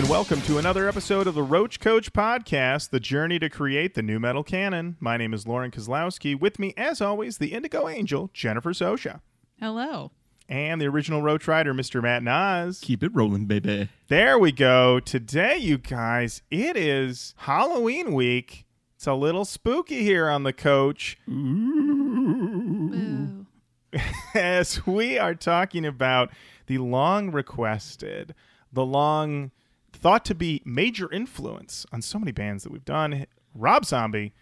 and welcome to another episode of the Roach Koach Podcast, the journey to create the nu metal canon. My name is Lauren Kozlowski. With me, as always, the Indigo Angel, Jennifer Sosha, Hello. and the original Roach Rider, Mr. Matt Nas. Keep it rolling, baby. There we go. Today, you guys, it is Halloween week. It's a little spooky here on the Koach Boo. as we are talking about the long requested, the long thought to be major influence on so many bands that we've done, Rob Zombie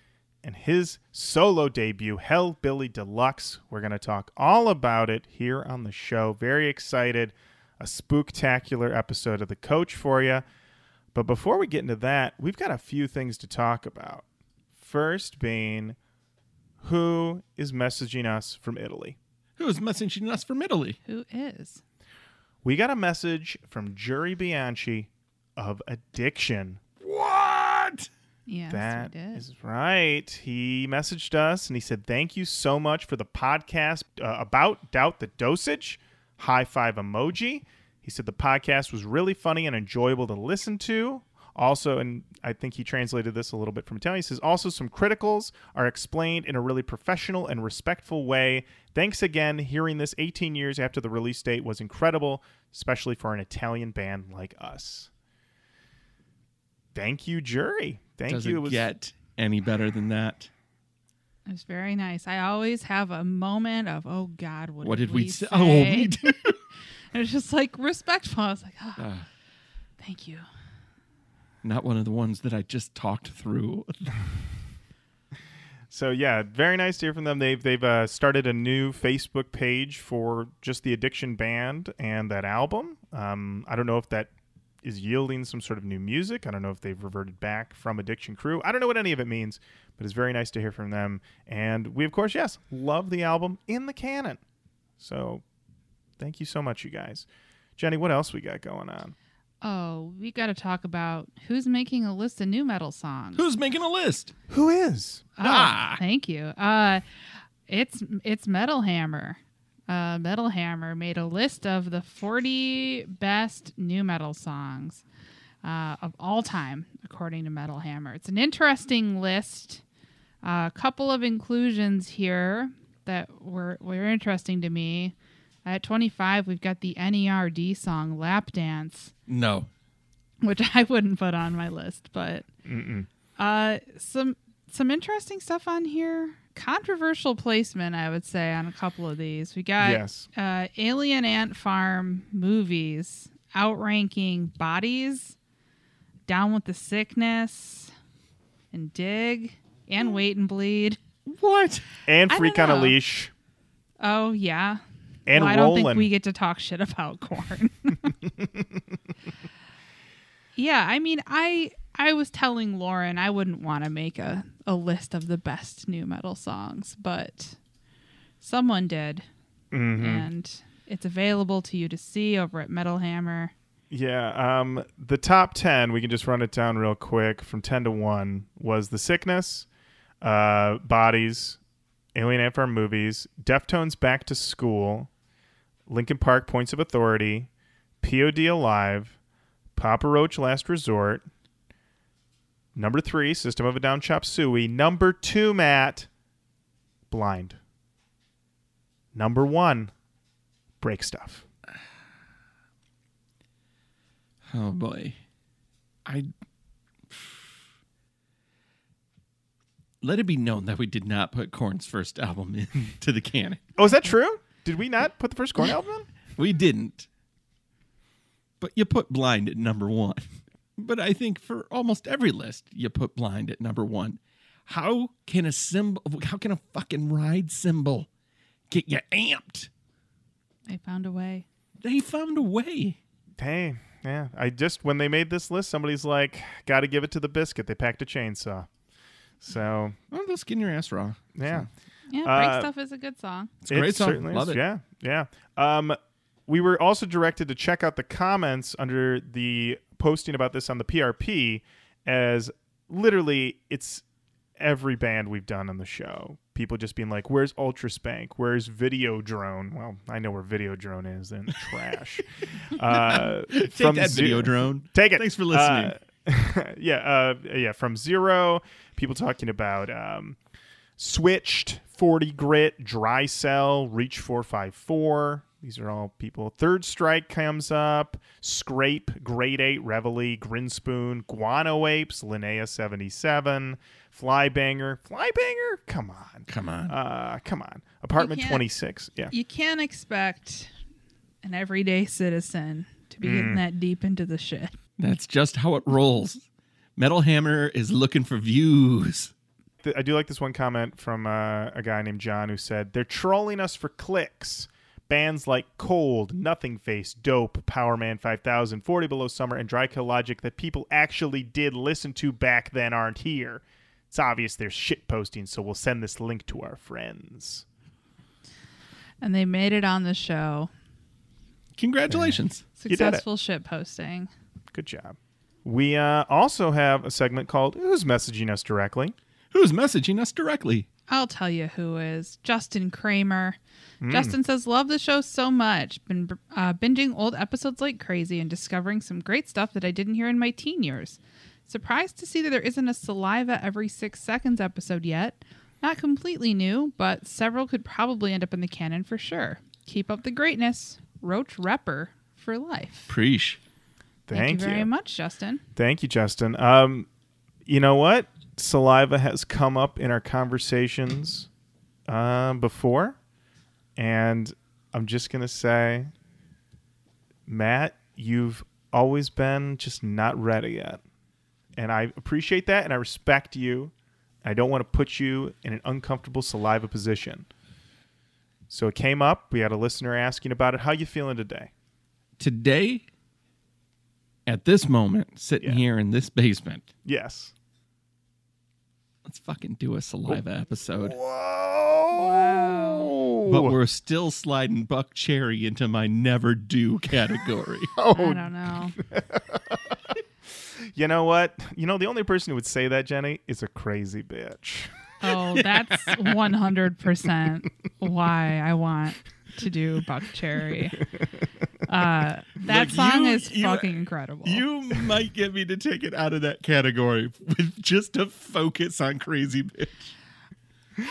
and his solo debut, Hellbilly Deluxe. We're going to talk all about it here on the show. Very excited. A spooktacular episode of The Koach for you. But before we get into that, we've got a few things to talk about. First being who is messaging us from Italy? Who's messaging us from Italy? Who is? We got a message from Jury Bianchi of Addiction. What? Yes, That we did. is right. He messaged us and he said, Thank you so much for the podcast uh, about Doubt the Dosage. High five emoji. He said the podcast was really funny and enjoyable to listen to. Also, and I think he translated this a little bit from Italian, he says, also some criticals are explained in a really professional and respectful way. Thanks again. Hearing this 18 years after the release date was incredible, especially for an Italian band like us. Thank you, Jury. Thank Does you. it It was- get any better than that? It was very nice. I always have a moment of, oh God, what, What did we we say? say? Oh, me too. It was just like respectful. I was like, oh, Ah, thank you. not one of the ones that I just talked through. So yeah, very nice to hear from them. They've they've uh, started a new Facebook page for just the Addiction band and that album. Um, I don't know if that is yielding some sort of new music. I don't know if they've reverted back from Addiction Crew. I don't know what any of it means, but it's very nice to hear from them. And we of course, yes, love the album in the canon. So thank you so much, you guys. Jenny, what else we got going on? Oh, we got to talk about who's making a list of nu metal songs. Who's making a list? Who is? Oh, Ah. thank you. Uh, it's it's Metal Hammer. Uh, Metal Hammer made a list of the 40 best nu metal songs uh, of all time, according to Metal Hammer. It's an interesting list. A couple of inclusions here that were were interesting to me. At 25, we've got the NERD song "Lap Dance." No. which I wouldn't put on my list, but uh, some some interesting stuff on here. Controversial placement, I would say, on a couple of these. We got yes. uh, Alien Ant Farm movies outranking Bodies, Down with the Sickness, and Dig, and Wait and Bleed. What? And Freak on a. Leash. Oh yeah, And well, I don't think we get to talk shit about Korn. yeah, I mean, I I was telling Lauren I wouldn't want to make a, a list of the best nu metal songs, but someone did, Mhm. and it's available to you to see over at Metal Hammer. Yeah, um, the top ten we can just run it down real quick from ten to one was the sickness, uh, bodies, Alien Ant Farm movies, Deftones Back to School, Linkin Park Points of Authority, POD Alive, Papa Roach Last Resort. Number three, System of a Down Chop Suey. Number two, Matt, Blind. Number one, Break Stuff. Oh boy. I let it be known that we did not put Korn's first album into the canon. Oh, is that true? Did we not put the first Korn album in? We didn't. But you put Blind at number one. But I think for almost every list, you put Blind at number one. How can a cymbal? How can a fucking ride cymbal get you amped? They found a way. They found a way. Hey, yeah. I just when they made this list, somebody's like, "Got to give it to the biscuit." They packed a chainsaw. So Oh, they'll skin your ass raw. yeah, Yeah, Break Uh, Stuff is a good song. It's a great song. certainly Love is. it. Yeah, yeah. Um, we were also directed to check out the comments under the posting about this on the PRP, as literally it's every band we've done on the show. People just being like, "Where's Ultraspank? Where's Videodrone?" Well, I know where Videodrone is. Then trash. uh, Take from that zero- videodrone. Take it. Thanks for listening. Uh, yeah, uh, yeah. From zero, people talking about um, switched, forty grit, dry cell, reach four five four. These are all people. Third strike comes up. Skrape, grade eight, Reveille, Grinspoon, Guano Apes, Linea seventy seven, Flybanger, Flybanger. Come on, Come on. uh, come on. Apartment twenty six. Yeah. You can't expect an everyday citizen to be Mm. getting that deep into the shit. That's just how it rolls. Metal Hammer is looking for views. I do like this one comment from uh, a guy named John who said they're trolling us for clicks. Bands like Cold, Nothingface, Dope, Powerman 5000, 40 Below Summer, and Dry Kill Logic that people actually did listen to back then aren't here. It's obvious they're shit posting, so we'll send this link to our friends. And they made it on the show. Congratulations. You. Successful shit posting. Good job. We uh, also have a segment called Who's Messaging Us Directly? Who's messaging us directly? I'll tell you who is Justin Kramer. Hmm. Justin says, "Love the show so much. Been uh, binging old episodes like crazy and discovering some great stuff that I didn't hear in my teen years. Surprised to see that there isn't a saliva every six seconds episode yet. Not completely new, but several could probably end up in the canon for sure. Keep up the greatness, Roach Repper for life. Preach. Thank, you very much, Justin. Thank you, Justin. Um, you know what? Saliva has come up in our conversations uh, before, and I'm just gonna say, Matt, you've always been just not ready yet, and I appreciate that, and I respect you. I don't want to put you in an uncomfortable saliva position. So it came up. We had a listener asking about it. How you feeling today? Today, at this moment, sitting Yeah. here in this basement, Yes. Let's fucking do a saliva episode. Whoa! But we're still sliding Buckcherry into my never do category. oh. I don't know. You know what? You know, the only person who would say that, Jenny, is a crazy bitch. Oh, that's 100% why I want to do Buck Cherry. Uh, that Look, song you- is you- fucking incredible. you might get me to take it out of that category with just a focus on crazy bitch.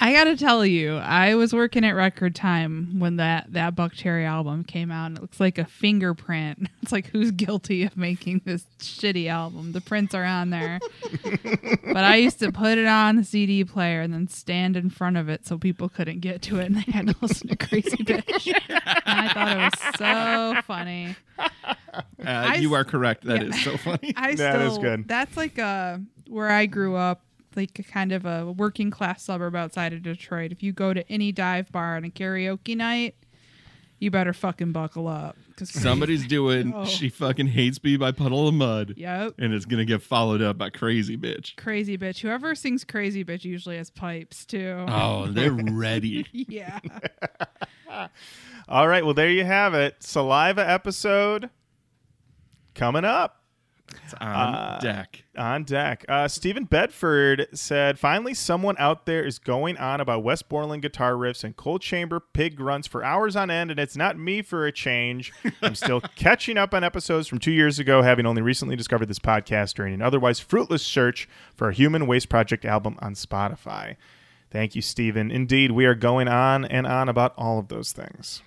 I got to tell you, I was working at Record Time when that, that Buckcherry album came out, and it looks like a fingerprint. It's like, who's guilty of making this shitty album? The prints are on there. but I used to put it on the CD player and then stand in front of it so people couldn't get to it and they had to listen to Crazy Bitch. and I thought it was so funny. Uh, you s- are correct. That yeah. is so funny. I That still is good. that's like uh where I grew up, like a kind of a working class suburb outside of Detroit. If you go to any dive bar on a karaoke night, you better fucking buckle up. Cause Somebody's doing Oh. She Fucking Hates Me by Puddle of Mudd. Yep. And it's going to get followed up by Crazy Bitch. Crazy bitch. Whoever sings crazy bitch usually has pipes too. Oh, they're ready. yeah. All right, well, there you have it. Saliva episode coming up It's on Uh, deck. on deck. Uh, Stephen Bedford said, Finally, someone out there is going on about Wes Borland guitar riffs and coal chamber pig grunts for hours on end, and it's not me for a change. I'm still catching up on episodes from two years ago, having only recently discovered this podcast during an otherwise fruitless search for a Human Waste Project album on Spotify. Thank you, Stephen. Indeed, we are going on and on about all of those things.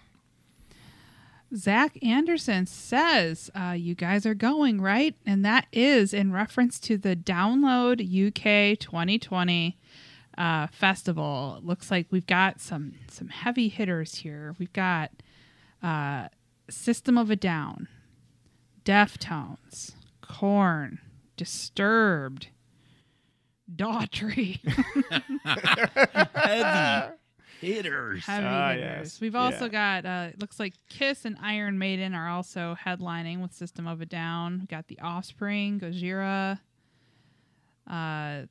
Zach Anderson says, uh, You guys are going, right? And that is in reference to the Download UK 2020 uh, festival. Looks like we've got some, some heavy hitters here. We've got uh, System of a Down, Deftones, Korn, Disturbed, Daughtry. Heavy hitters. Heavy Ah, hitters. yes. We've also Yeah. got uh it looks like Kiss and Iron Maiden are also headlining with System of a Down. We've got the Offspring, Gojira, uh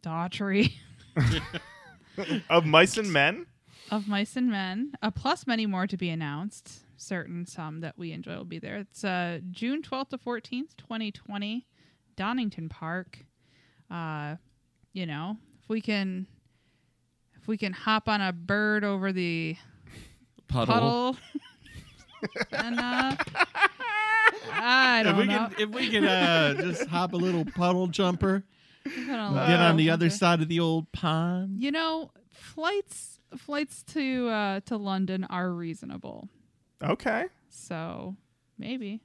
Daughtry Of Mice and Men? of Mice and Men, uh, plus many more to be announced. Certain some that we enjoy will be there. It's uh June 12th to 14th, 2020, Donington Park. Uh you know, if we can if we can hop on a bird over the Puddle. puddle. and uh, I If don't we know. can, if we can uh, just hop a little puddle jumper, get on the other Okay. side of the old pond. You know, flights flights to uh, to London are reasonable. Okay. So maybe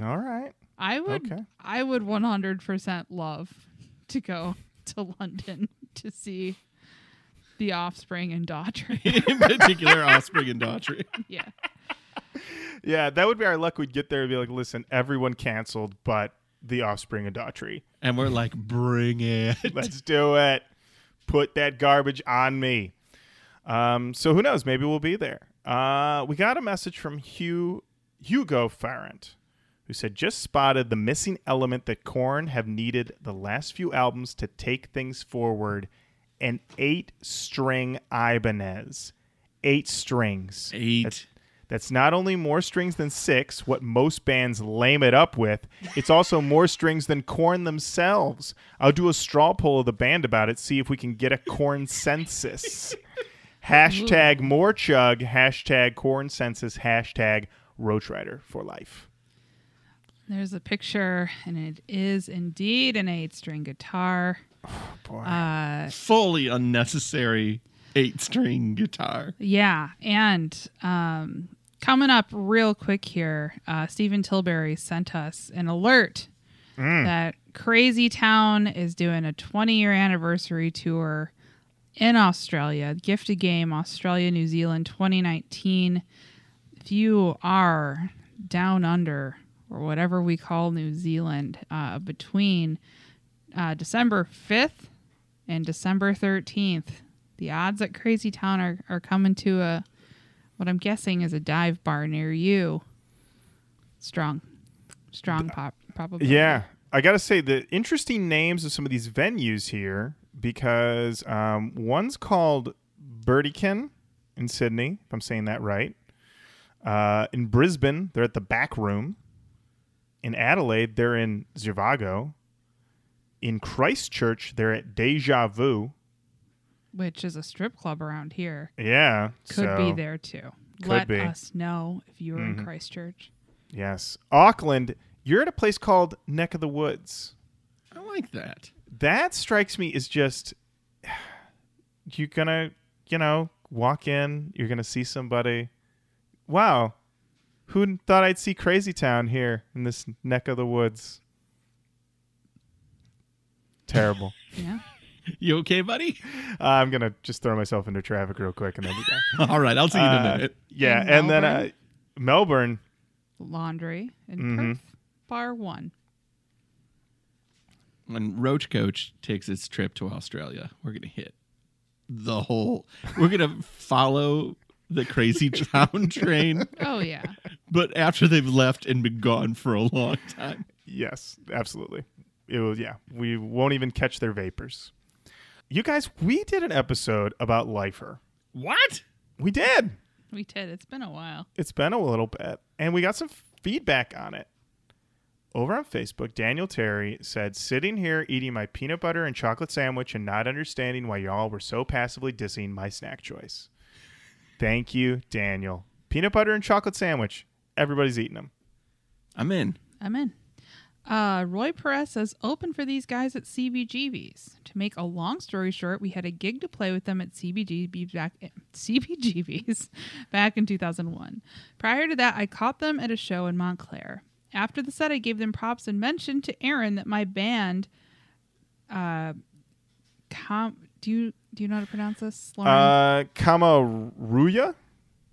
All right. I would Okay. I would 100% love to go to London to see the offspring and Daughtry. In particular, Offspring and Daughtry. yeah. Yeah, that would be our luck. We'd get there and be like, listen, everyone canceled, but the offspring and Daughtry. And we're like, bring it. Let's do it. Put that garbage on me. Um, so who knows? Maybe we'll be there. Uh, we got a message from Hugh Hugo Farrant, who said, "Just spotted the missing element that Korn have needed the last few albums to take things forward: an eight-string Ibanez, eight strings. Eight. That's, that's not only more strings than six, what most bands lame it up with, it's also more strings than Korn themselves. I'll do a straw poll of the band about it, see if we can get a corn census. hashtag more chug, hashtag corn census, hashtag Roach Rider for life. There's a picture and it is indeed an 8-string guitar. Boy. Uh Fully unnecessary eight string guitar. Yeah, and um, coming up real quick here, uh, Stephen Tilbury sent us an alert that Crazy Town is doing a 20 year anniversary tour in Australia, Gift a Game, Australia, New Zealand 2019. If you are down under, or whatever we call New Zealand, uh, between uh, December 5th and December 13th, the odds at Crazy Town are, are coming to a what I'm guessing is a dive bar near you. Strong, strong pop, probably. Yeah, I got to say the interesting names of some of these venues here because um, one's called Birdiekin in Sydney, if I'm saying that right. Uh, in Brisbane, they're at the Back Room. In Adelaide, they're in Zhivago. In Christchurch, they're at Deja Vu. which is a strip club around here. Yeah, Could so- be there too. Could Let be. us know if you are Mhm. in Christchurch. Yes, Auckland. You're at a place called Neck of the Woods. I like that. that strikes me as just you're gonna you know walk in you're gonna see somebody wow who thought i'd see crazy town here in this neck of the woods terrible Yeah. You okay, buddy? uh, i'm gonna just throw myself into traffic real quick and then be back All right, I'll see you in a Uh, minute. yeah In and then uh, Melbourne? melbourne Laundry in Mhm. Perth. Bar one. When Roach Koach takes its trip to Australia, we're gonna hit the whole. We're gonna follow the crazy town train, Oh yeah. but after they've left and been gone for a long time. yes absolutely it was yeah we won't even catch their vapors you guys we did an episode about lifer What? we did we did. It's been a while. it's been a little bit and we got some feedback on it over on facebook daniel terry said sitting here eating my peanut butter and chocolate sandwich and not understanding why y'all were so passively dissing my snack choice thank you daniel peanut butter and chocolate sandwich everybody's eating them I'm in. I'm in. Uh, Roy Perez says, open for these guys at CBGB's. To make a long story short, we had a gig to play with them at CBGB's back, CBGB's back in 2001. Prior to that, I caught them at a show in Montclair. After the set, I gave them props and mentioned to Aaron that my band, uh, com- do you do you know how to pronounce this? Lauren? uh kamaruya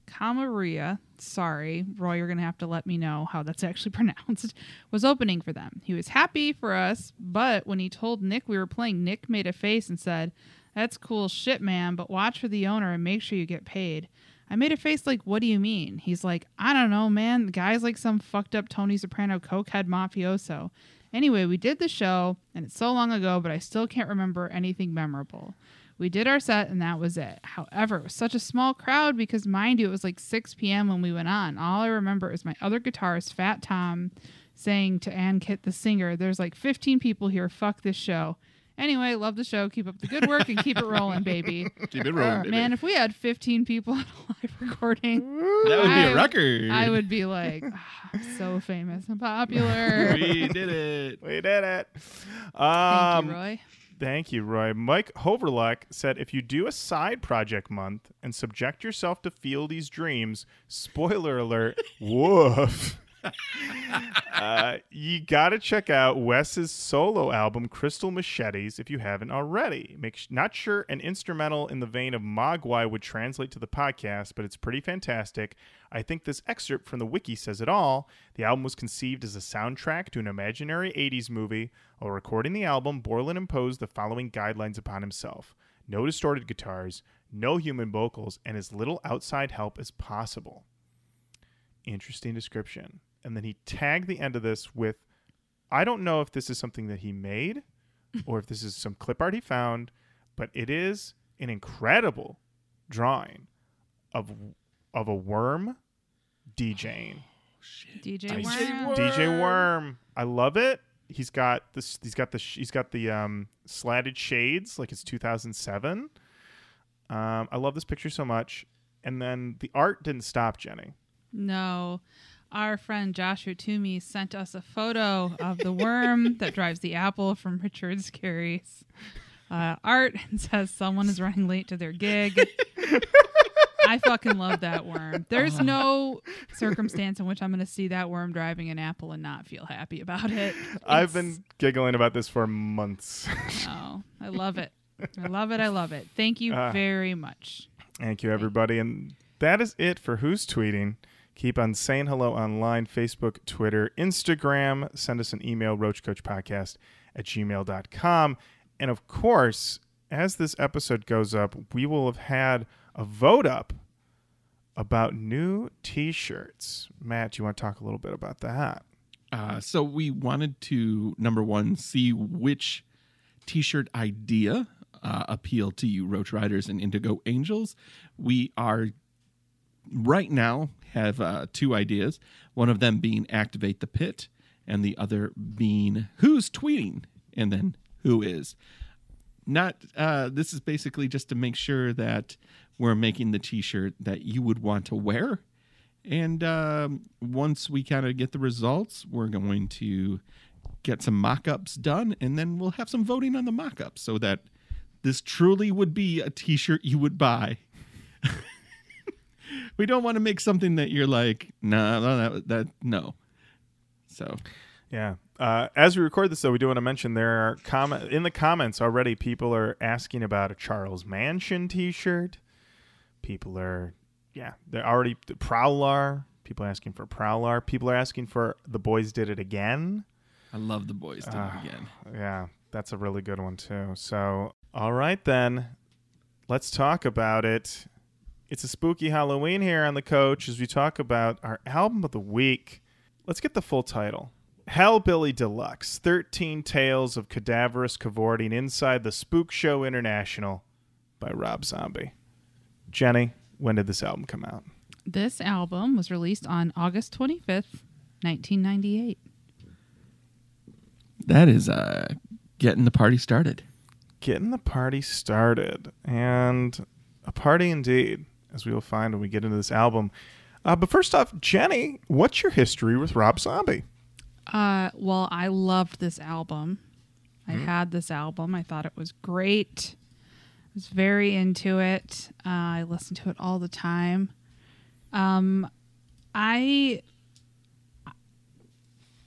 Kamaria, sorry, Roy, you're going to have to let me know how that's actually pronounced, was opening for them. He was happy for us, but when he told Nick we were playing, Nick made a face and said, That's cool shit, man, but watch for the owner and make sure you get paid. I made a face like, What do you mean? He's like, I don't know, man. The guy's like some fucked up Tony Soprano cokehead mafioso. Anyway, we did the show, and it's so long ago, but I still can't remember anything memorable. We did our set and that was it. However, it was such a small crowd because, mind you, it was like 6 p.m. when we went on. All I remember is my other guitarist, Fat Tom, saying to Ann Kit, the singer, There's like 15 people here. Fuck this show. Anyway, love the show. Keep up the good work and keep it rolling, baby. Keep it rolling, baby. Man, if we had 15 people at a live recording, that would be a record. I would be like, "Ah, so famous and popular. we did it. We did it. Thank Um, you, Roy. Thank you, Roy. Mike Hoverluck said, "If you do a side project month and subject yourself to Fieldy's dreams, spoiler alert, woof." Uh, you got to check out Wes's solo album, Crystal Machetes, if you haven't already. Make sh- not sure an instrumental in the vein of Mogwai would translate to the podcast, but it's pretty fantastic. I think this excerpt from the wiki says it all. The album was conceived as a soundtrack to an imaginary 80s movie. While recording the album, Borland imposed the following guidelines upon himself no distorted guitars, no human vocals, and as little outside help as possible. Interesting description. And then he tagged the end of this with I don't know if this is something that he made or if this is some clip art he found, but it is an incredible drawing of of a worm DJing. DJ I- Worm. DJ Worm. I love it. He's got this. He's got the. sh- He's got the um, slatted shades, like it's 2007. Um, I love this picture so much. And then the art didn't stop, Jenny. No. Our friend Joshua Toomey sent us a photo of the worm that drives the apple from Richard Scarry's uh, art and says someone is running late to their gig. I fucking love that worm. There's no circumstance in which I'm going to see that worm driving an apple and not feel happy about it. I've been giggling about this for months. Oh, I love it. I love it. I love it. Thank you Ah. very much. Thank you, everybody. And that is it for Who's Tweeting. Keep on saying hello online Facebook, Twitter, Instagram. Send us an email, roachkoachpodcast at gmail.com. And of course, as this episode goes up, we will have had a vote up about new t shirts. Matt, you want to talk a little bit about that? Uh, so we wanted to number one see which t-shirt idea uh, to you, Roach Riders and Indigo Angels. We are right now have uh, two ideas. One of them being activate the pit, and the other being who's tweeting, and then who is. Not. Uh, this is basically just to make sure that we're making the T-shirt that you would want to wear. And um, once we kind of get the results, we're going to get some mock ups done, and then we'll have some voting on the mock ups so that this truly would be a t shirt you would buy. we don't want to make something that you're like, no, no, that, that, no. So, Yeah. Uh, as we record this, though, we do want to mention there are comment in the comments already. People are asking about a Charles Mansion T-shirt. People are, yeah, they're already the Prowler. People are asking for Prowler. People are asking for the boys did it again. I love the boys did Ah. it again. Yeah, that's a really good one too. So, all right then, let's talk about it. It's a spooky Halloween here on the Koach as we talk about our album of the week. Let's get the full title. Hellbilly Deluxe 13 Tales of Cadaverous Cavorting Inside the Spook Show International by Rob Zombie. Jenny, when did this album come out? This album was released on August 25th, 1998. That is uh, getting the party started. getting the party started and a party indeed as we will find when we get into this album uh, but first off jenny what's your history with rob zombie Uh, well, I loved this album. I had this album. I thought it was great. I was very into it. Uh, I listened to it all the time. Um, I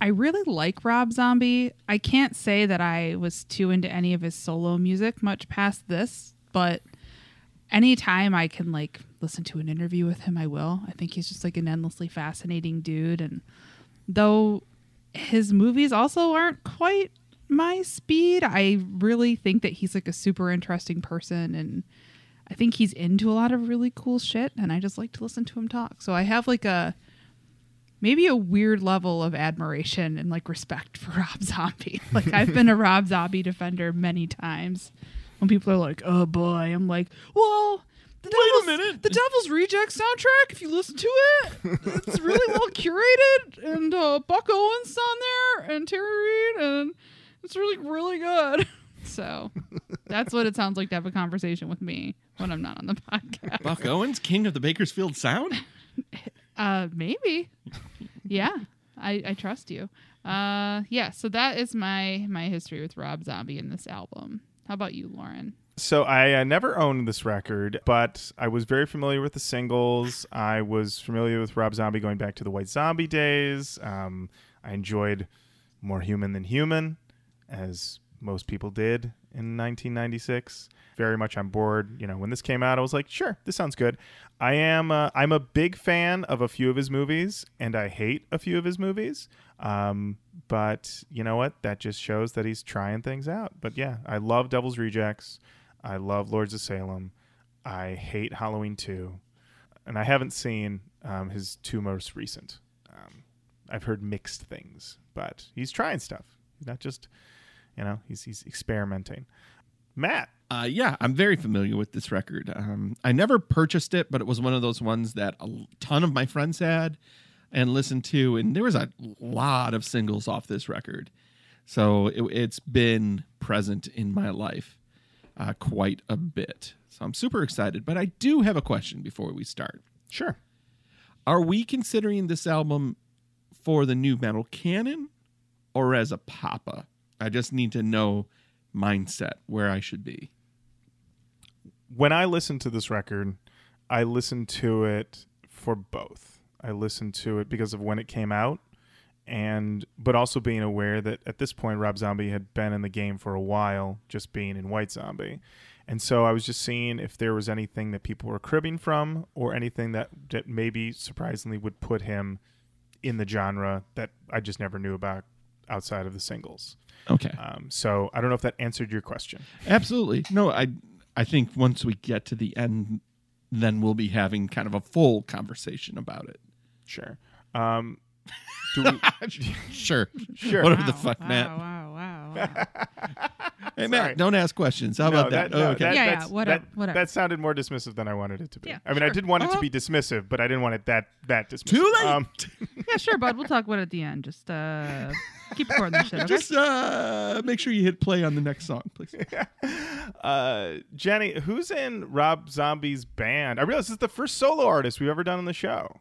I really like Rob Zombie. I can't say that I was too into any of his solo music much past this, but anytime I can like listen to an interview with him, I will. I think he's just like an endlessly fascinating dude and though his movies also aren't quite my speed. I really think that he's like a super interesting person and I think he's into a lot of really cool shit and I just like to listen to him talk. So I have like a maybe a weird level of admiration and like respect for Rob Zombie. Like I've been a Rob Zombie defender many times. When people are like, "Oh boy," I'm like, "Well, the Wait a Devil's, minute. the Devil's Reject soundtrack. If you listen to it, it's really well curated, and uh, Buck Owens on there, and Terry Reid, and it's really really good." So that's what it sounds like to have a conversation with me when I'm not on the podcast. Buck Owens, king of the Bakersfield Sound. Uh, maybe. Yeah, I, I trust you. Uh, yeah. So that is my my history with Rob Zombie in this album. How about you, Lauren? So I uh, never owned this record, but I was very familiar with the singles. I was familiar with Rob Zombie going back to the White Zombie days. Um, I enjoyed More Human Than Human, as most people did in 1996. Very much on board. You know, when this came out, I was like, sure, this sounds good. I am. Uh, I'm a big fan of a few of his movies, and I hate a few of his movies. Um, but you know what? That just shows that he's trying things out. But yeah, I love Devil's Rejects. I love Lords of Salem. I hate Halloween 2. And I haven't seen um, his two most recent. Um, I've heard mixed things, but he's trying stuff. He's not just, you know, he's, he's experimenting. Matt. Uh, yeah, I'm very familiar with this record. Um, I never purchased it, but it was one of those ones that a ton of my friends had and listened to, and there was a lot of singles off this record. So it, it's been present in my life uh, quite a bit. So I'm super excited. But I do have a question before we start. Sure. Are we considering this album for the nu metal canon or as a papa? I just need to know mindset where I should be. When I listen to this record, I listen to it for both. I listened to it because of when it came out and but also being aware that at this point Rob Zombie had been in the game for a while, just being in White Zombie. And so I was just seeing if there was anything that people were cribbing from or anything that, that maybe surprisingly would put him in the genre that I just never knew about outside of the singles. Okay. Um, so I don't know if that answered your question. Absolutely. No, I I think once we get to the end then we'll be having kind of a full conversation about it. Sure. Um, do we, Sure. Sure. Whatever wow, the fuck, wow, Matt. Wow, wow, wow. Hey, Sorry. Matt, don't ask questions. How No, about that? no, oh, okay. that- Yeah, yeah, whatever, that, whatever. that sounded more dismissive than I wanted it to be. Yeah, I mean, I did want it to Uh-huh. be dismissive, but I didn't want it that that dismissive. Too late. Um, yeah, sure, bud. We'll talk about it at the end. Just uh, keep recording this shit. Okay? Just uh, make sure you hit play on the next song, please. uh, Jenny, who's in Rob Zombie's band? I realize this is the first solo artist we've ever done on the show.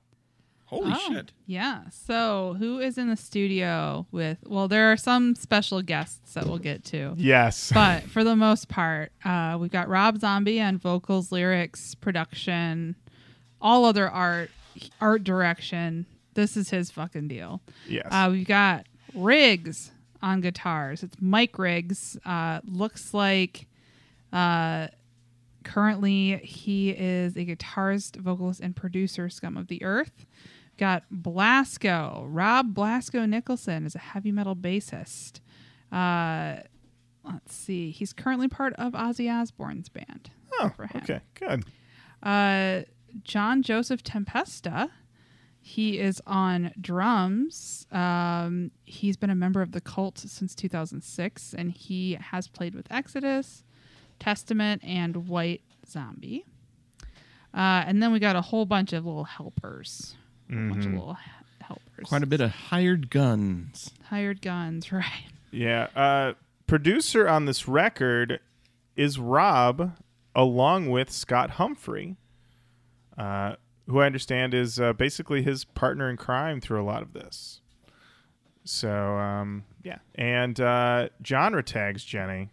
Holy Oh, shit. Yeah. So, who is in the studio with? Well, there are some special guests that we'll get to. Yes. but for the most part, uh, we've got Rob Zombie on vocals, lyrics, production, all other art, art direction. This is his fucking deal. yes. Uh, we've got Riggs on guitars. It's Mike Riggs. Uh, looks like uh, currently he is a guitarist, vocalist, and producer, Scum of the Earth. Got Blasco. Rob Blasco Nicholson is a heavy metal bassist. Uh, let's see. He's currently part of Ozzy Osbourne's band. oh, okay. Good. Uh, John Joseph Tempesta. He is on drums. Um, he's been a member of the cult since 2006, and he has played with Exodus, Testament, and White Zombie. Uh, and then we got a whole bunch of little helpers. A bunch of little helpers. Quite a bit of hired guns. Hired guns, right? Yeah. Uh, producer on this record is Rob, along with Scott Humphrey, uh, who I understand is uh, basically his partner in crime through a lot of this. So, um, yeah. And uh, genre tags, Jenny.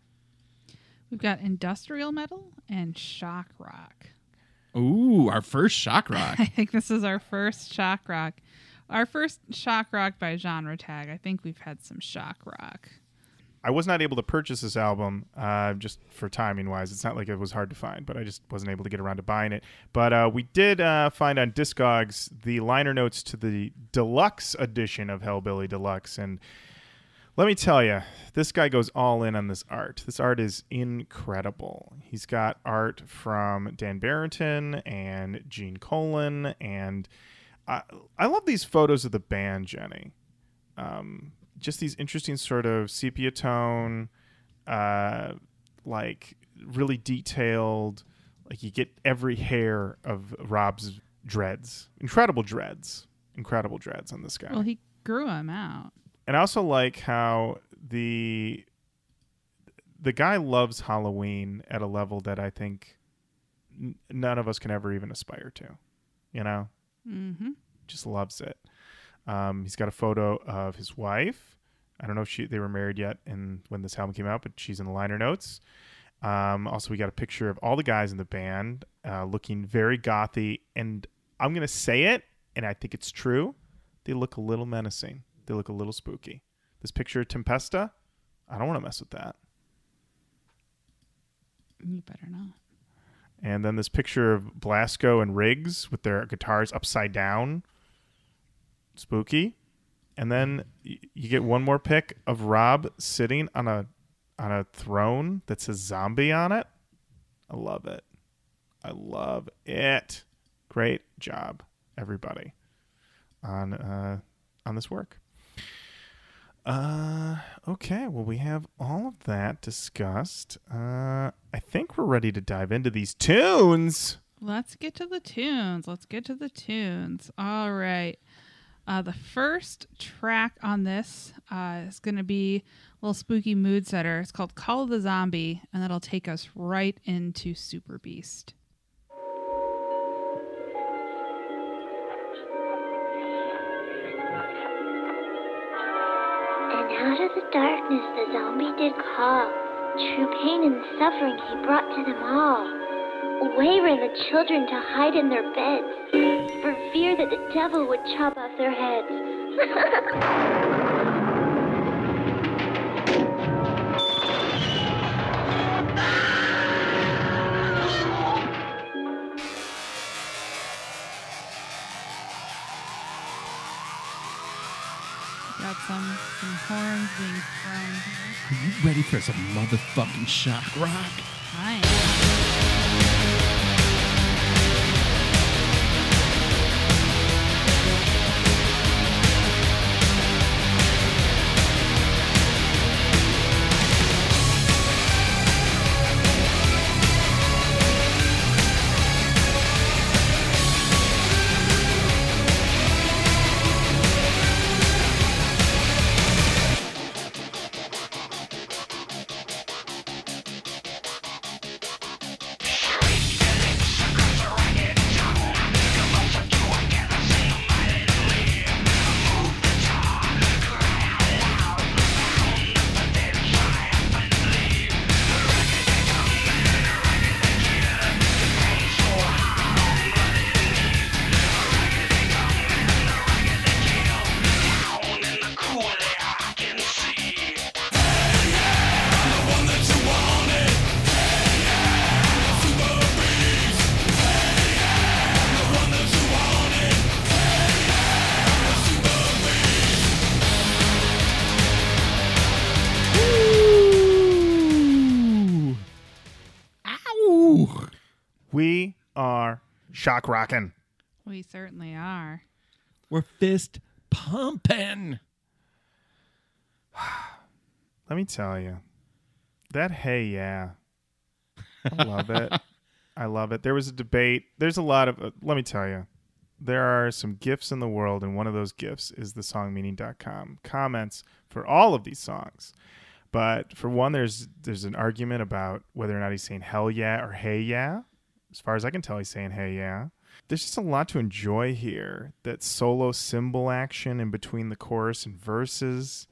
We've got industrial metal and shock rock. Ooh, our first shock rock. I think this is our first shock rock. Our first shock rock by genre tag. I think we've had some shock rock. I was not able to purchase this album uh, just for timing wise. It's not like it was hard to find, but I just wasn't able to get around to buying it. But uh, we did uh, find on Discogs the liner notes to the deluxe edition of Hellbilly Deluxe. And let me tell you, this guy goes all in on this art. This art is incredible. He's got art from Dan Barrington and Gene Colan. And I, I love these photos of the band, Jenny um, just these interesting sort of sepia tone, uh, like really detailed. Like you get every hair of Rob's dreads, incredible dreads, incredible dreads on this guy. Well, he grew them out. And I also like how the the guy loves Halloween at a level that I think n- none of us can ever even aspire to. You know, Mm-hmm. just loves it. Um, he's got a photo of his wife. I don't know if she they were married yet and when this album came out, but she's in the liner notes. Um, also, we got a picture of all the guys in the band uh, looking very gothy, and I'm gonna say it, and I think it's true. They look a little menacing. They look a little spooky. This picture of Tempesta, I don't want to mess with that. You better not. And then this picture of Blasco and Riggs with their guitars upside down. Spooky. And then y- you get one more pic of Rob sitting on a on a throne that says zombie on it. I love it. I love it. Great job, everybody, on uh, on this work. Uh, okay. Well, we have all of that discussed. Uh, I think we're ready to dive into these tunes. Let's get to the tunes. Let's get to the tunes. All right. Uh, the first track on this uh, is going to be a little spooky mood setter. It's called Call of the Zombie, and that'll take us right into Super Beast. The zombie did call. True pain and suffering he brought to them all. Away ran the children to hide in their beds, for fear that the devil would chop off their heads. Got some some horns being thrown. Are you ready for some motherfucking shock rock? Hi. We are shock rocking. We certainly are. We're fist pumping. Let me tell you, that hey yeah, I love it. I love it. There was a debate. There's a lot of. Uh, let me tell you, there are some gifts in the world, and one of those gifts is the songmeaning.com comments for all of these songs. But for one, there's there's an argument about whether or not he's saying hell yeah or hey yeah. As far as I can tell, he's saying hey yeah. There's just a lot to enjoy here. That solo cymbal action in between the chorus and verses.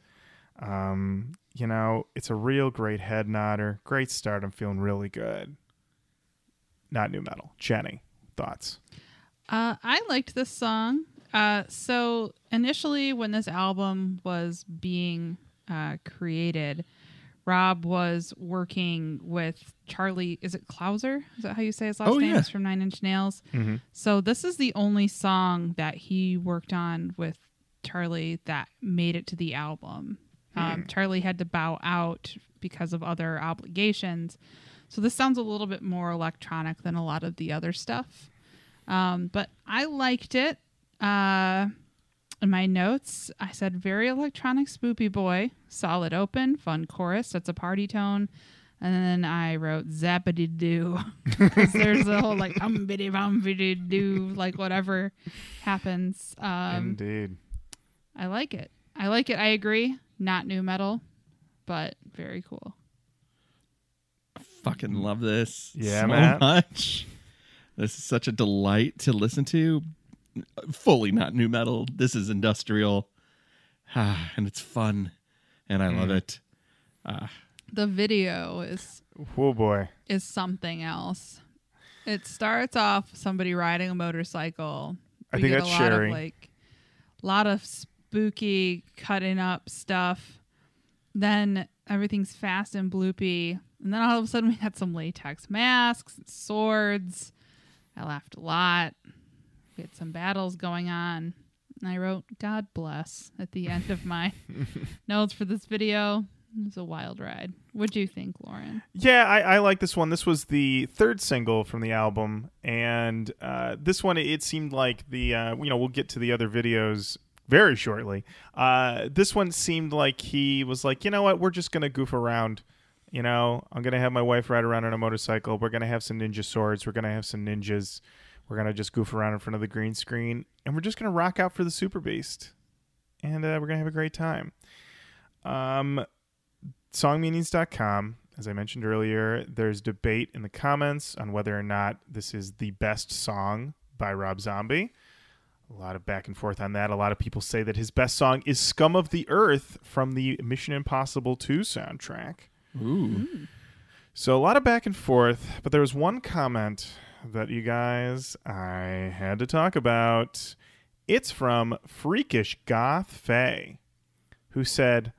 Um, you know, it's a real great head nodder. Great start. I'm feeling really good. Not nu metal. Jenny, thoughts? Uh, I liked this song. Uh, so initially, when this album was being uh, created, Rob was working with Charlie. Is it Clouser? Is that how you say his last Oh, name? yeah. It's from Nine Inch Nails. Mm-hmm. So this is the only song that he worked on with Charlie that made it to the album. Um, Charlie had to bow out because of other obligations. So this sounds a little bit more electronic than a lot of the other stuff. Um, but I liked it. Uh, in my notes, I said very electronic spoopy boy, solid open, fun chorus. That's a party tone. And then I wrote zappity doo because there's a whole like um biddy bum biddy doo like whatever happens. Um, Indeed. I like it. I like it. I agree. Not nu metal, but very cool. fucking love this Yeah, so man. much. This is such a delight to listen to. Fully not nu metal. This is industrial. Ah, and it's fun. And I Mm. love it. The video is Oh boy. is something else. It starts off somebody riding a motorcycle. I We think get that's a lot Sherry. Of, like a lot of spooky cutting up stuff. Then everything's fast and bloopy, and then all of a sudden we had some latex masks, and swords. I laughed a lot. We had some battles going on. And I wrote "God bless" at the end of my notes for this video. It was a wild ride. What do you think, Lauren? Yeah, I, I like this one. This was the third single from the album, and uh, this one it seemed like the uh, you know we'll get to the other videos very shortly. Uh, this one seemed like he was like, you know what, we're just gonna goof around. You know, I'm gonna have my wife ride around on a motorcycle. We're gonna have some ninja swords. We're gonna have some ninjas. We're gonna just goof around in front of the green screen, and we're just gonna rock out for the Superbeast, and uh, we're gonna have a great time. Um, songmeanings.com as i mentioned earlier there's debate in the comments on whether or not this is the best song by rob zombie. A lot of back and forth on that. A lot of people say that his best song is scum of the earth from the mission impossible 2 soundtrack. Ooh. so a lot of back and forth but there was one comment that you guys i had to talk about it's from freakish goth faye who said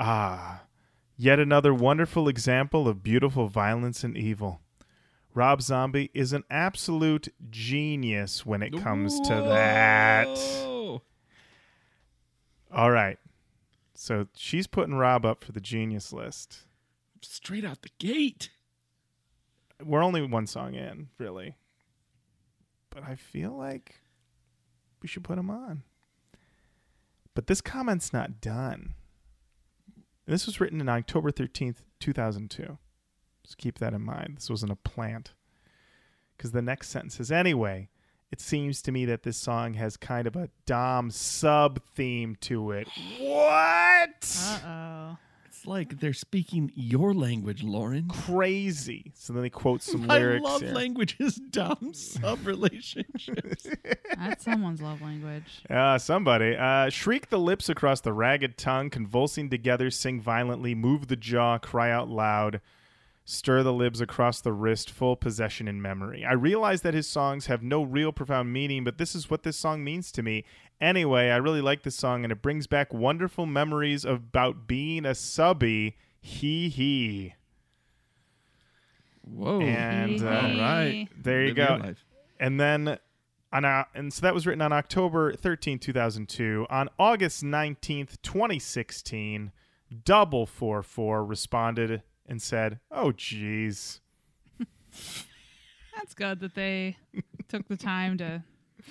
ah Yet another wonderful example of beautiful violence and evil. Rob Zombie is an absolute genius when it comes to that. All right. So she's putting Rob up for the genius list. Straight out the gate. We're only one song in, really. But I feel like we should put him on. But this comment's not done. This was written in October 13th, 2002. Just keep that in mind. This wasn't a plant. Because the next sentence is anyway, it seems to me that this song has kind of a Dom sub theme to it. What? Uh oh. It's like they're speaking your language, Lauren. Crazy. So then they quote some I lyrics. love here. languages, dumb sub relationships. That's someone's love language. Uh, somebody. Uh, shriek the lips across the ragged tongue, convulsing together, sing violently, move the jaw, cry out loud, stir the lips across the wrist, full possession in memory. I realize that his songs have no real profound meaning, but this is what this song means to me. Anyway, I really like this song, and it brings back wonderful memories about being a subby. Hee hee. Whoa. And, uh, All right. There you Live go. And then on uh, and so that was written on October 13, 2002. On August 19th, 2016, Double Four Four responded and said, "Oh geez." That's good that they took the time to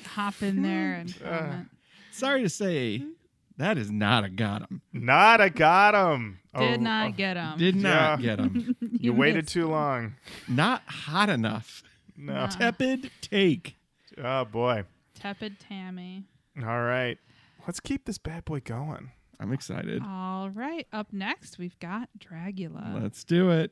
hop in there and Uh, comment. Sorry to say, mm-hmm. that is not a got him. Not a got him. Did Oh, not oh, get them. Did not Yeah. get him. You waited too long. not hot enough. No. Nah. Tepid take. Oh boy. Tepid Tammy. All right. Let's keep this bad boy going. I'm excited. All right. Up next, we've got Dragula. Let's do it.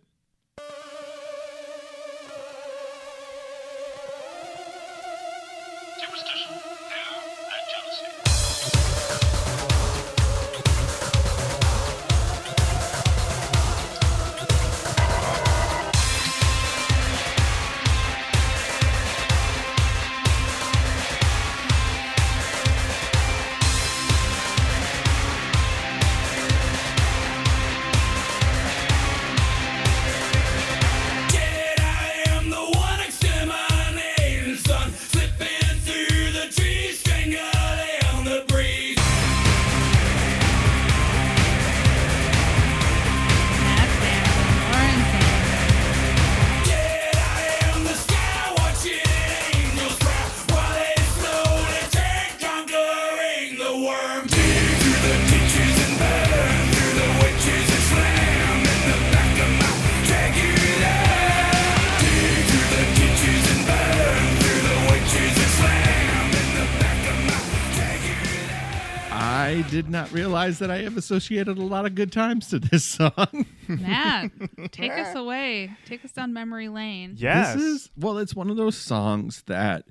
Not realize that I have associated a lot of good times to this song. Matt, take us away. Take us down memory lane. Yes. This is well, it's one of those songs that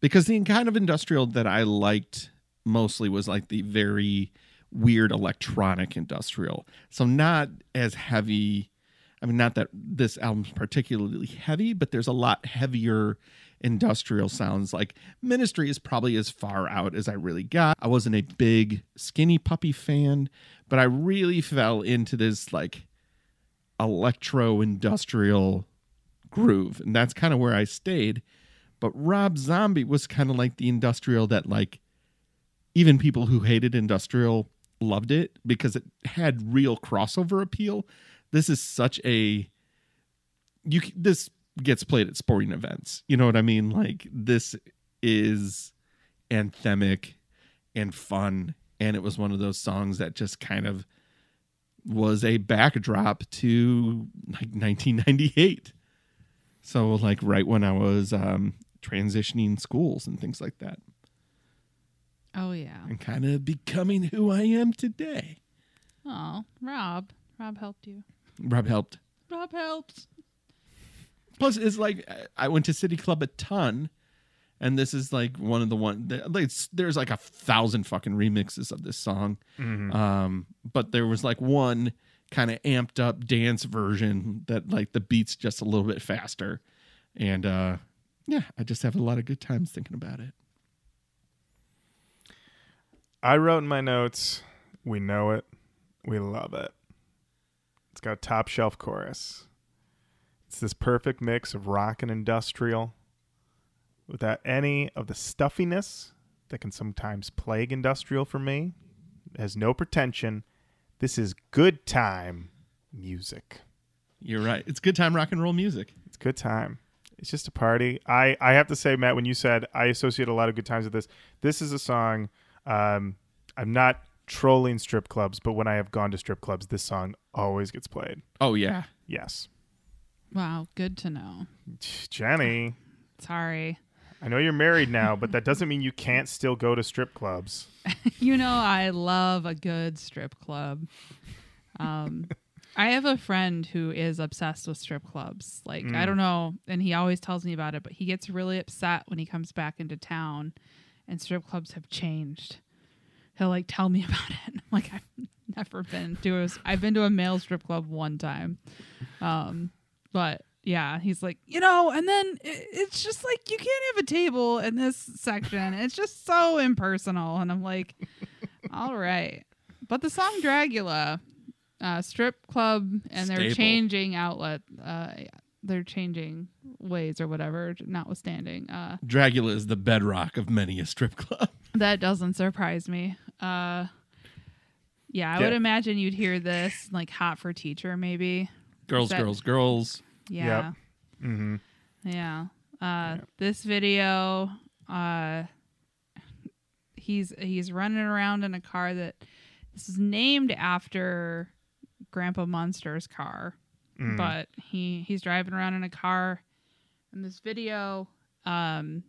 because the kind of industrial that I liked mostly was like the very weird electronic industrial. So not as heavy. I mean, not that this album's particularly heavy, but there's a lot heavier industrial sounds. Like Ministry is probably as far out as I really got. I wasn't a big Skinny Puppy fan, but I really fell into this like electro industrial groove, and that's kind of where I stayed. But Rob Zombie was kind of like the industrial that like even people who hated industrial loved it because it had real crossover appeal. This is such a you this gets played at sporting events. You know what I mean? Like this is anthemic and fun and it was one of those songs that just kind of was a backdrop to like 1998. So like right when I was um transitioning schools and things like that Oh yeah. and kind of becoming who I am today. Oh, Rob. Rob helped you. Rob helped. Rob helped. Plus, it's like I went to City Club a ton, and this is like one of the one. There's, there's like a thousand fucking remixes of this song, um, but there was like one kind of amped up dance version that like the beats just a little bit faster, and uh, yeah, I just have a lot of good times thinking about it. I wrote in my notes, we know it, we love it. It's got a top shelf chorus. It's this perfect mix of rock and industrial without any of the stuffiness that can sometimes plague industrial for me. It has no pretension. This is good time music. You're right. It's good time rock and roll music. It's good time. It's just a party. I, I have to say, Matt, when you said I associate a lot of good times with this, this is a song. Um, I'm not trolling strip clubs, but when I have gone to strip clubs, this song always gets played. Oh yeah. Yes. Wow, good to know. Jenny, Sorry. I know you're married now, but that doesn't mean you can't still go to strip clubs. You know I love a good strip club. Um I have a friend who is obsessed with strip clubs. Like I don't know, and he always tells me about it, but he gets really upset when he comes back into town and strip clubs have changed. He'll like tell me about it. I'm like I've never been to a I've been to a male strip club one time. Um but yeah, he's like, you know, and then it, it's just like you can't have a table in this section. It's just so impersonal. And I'm like, all right. But the song Dragula, uh, strip club, and they're changing outlet. Uh, they're changing ways or whatever, notwithstanding. Uh, Dragula is the bedrock of many a strip club. that doesn't surprise me. Uh, yeah, I Yeah. would imagine you'd hear this like hot for teacher, maybe. Girls, that- girls, girls. Yeah. Mm-hmm. Yeah. Uh this video uh he's he's running around in a car that this is named after Grandpa Munster's car. Mm. But he he's driving around in a car in this video um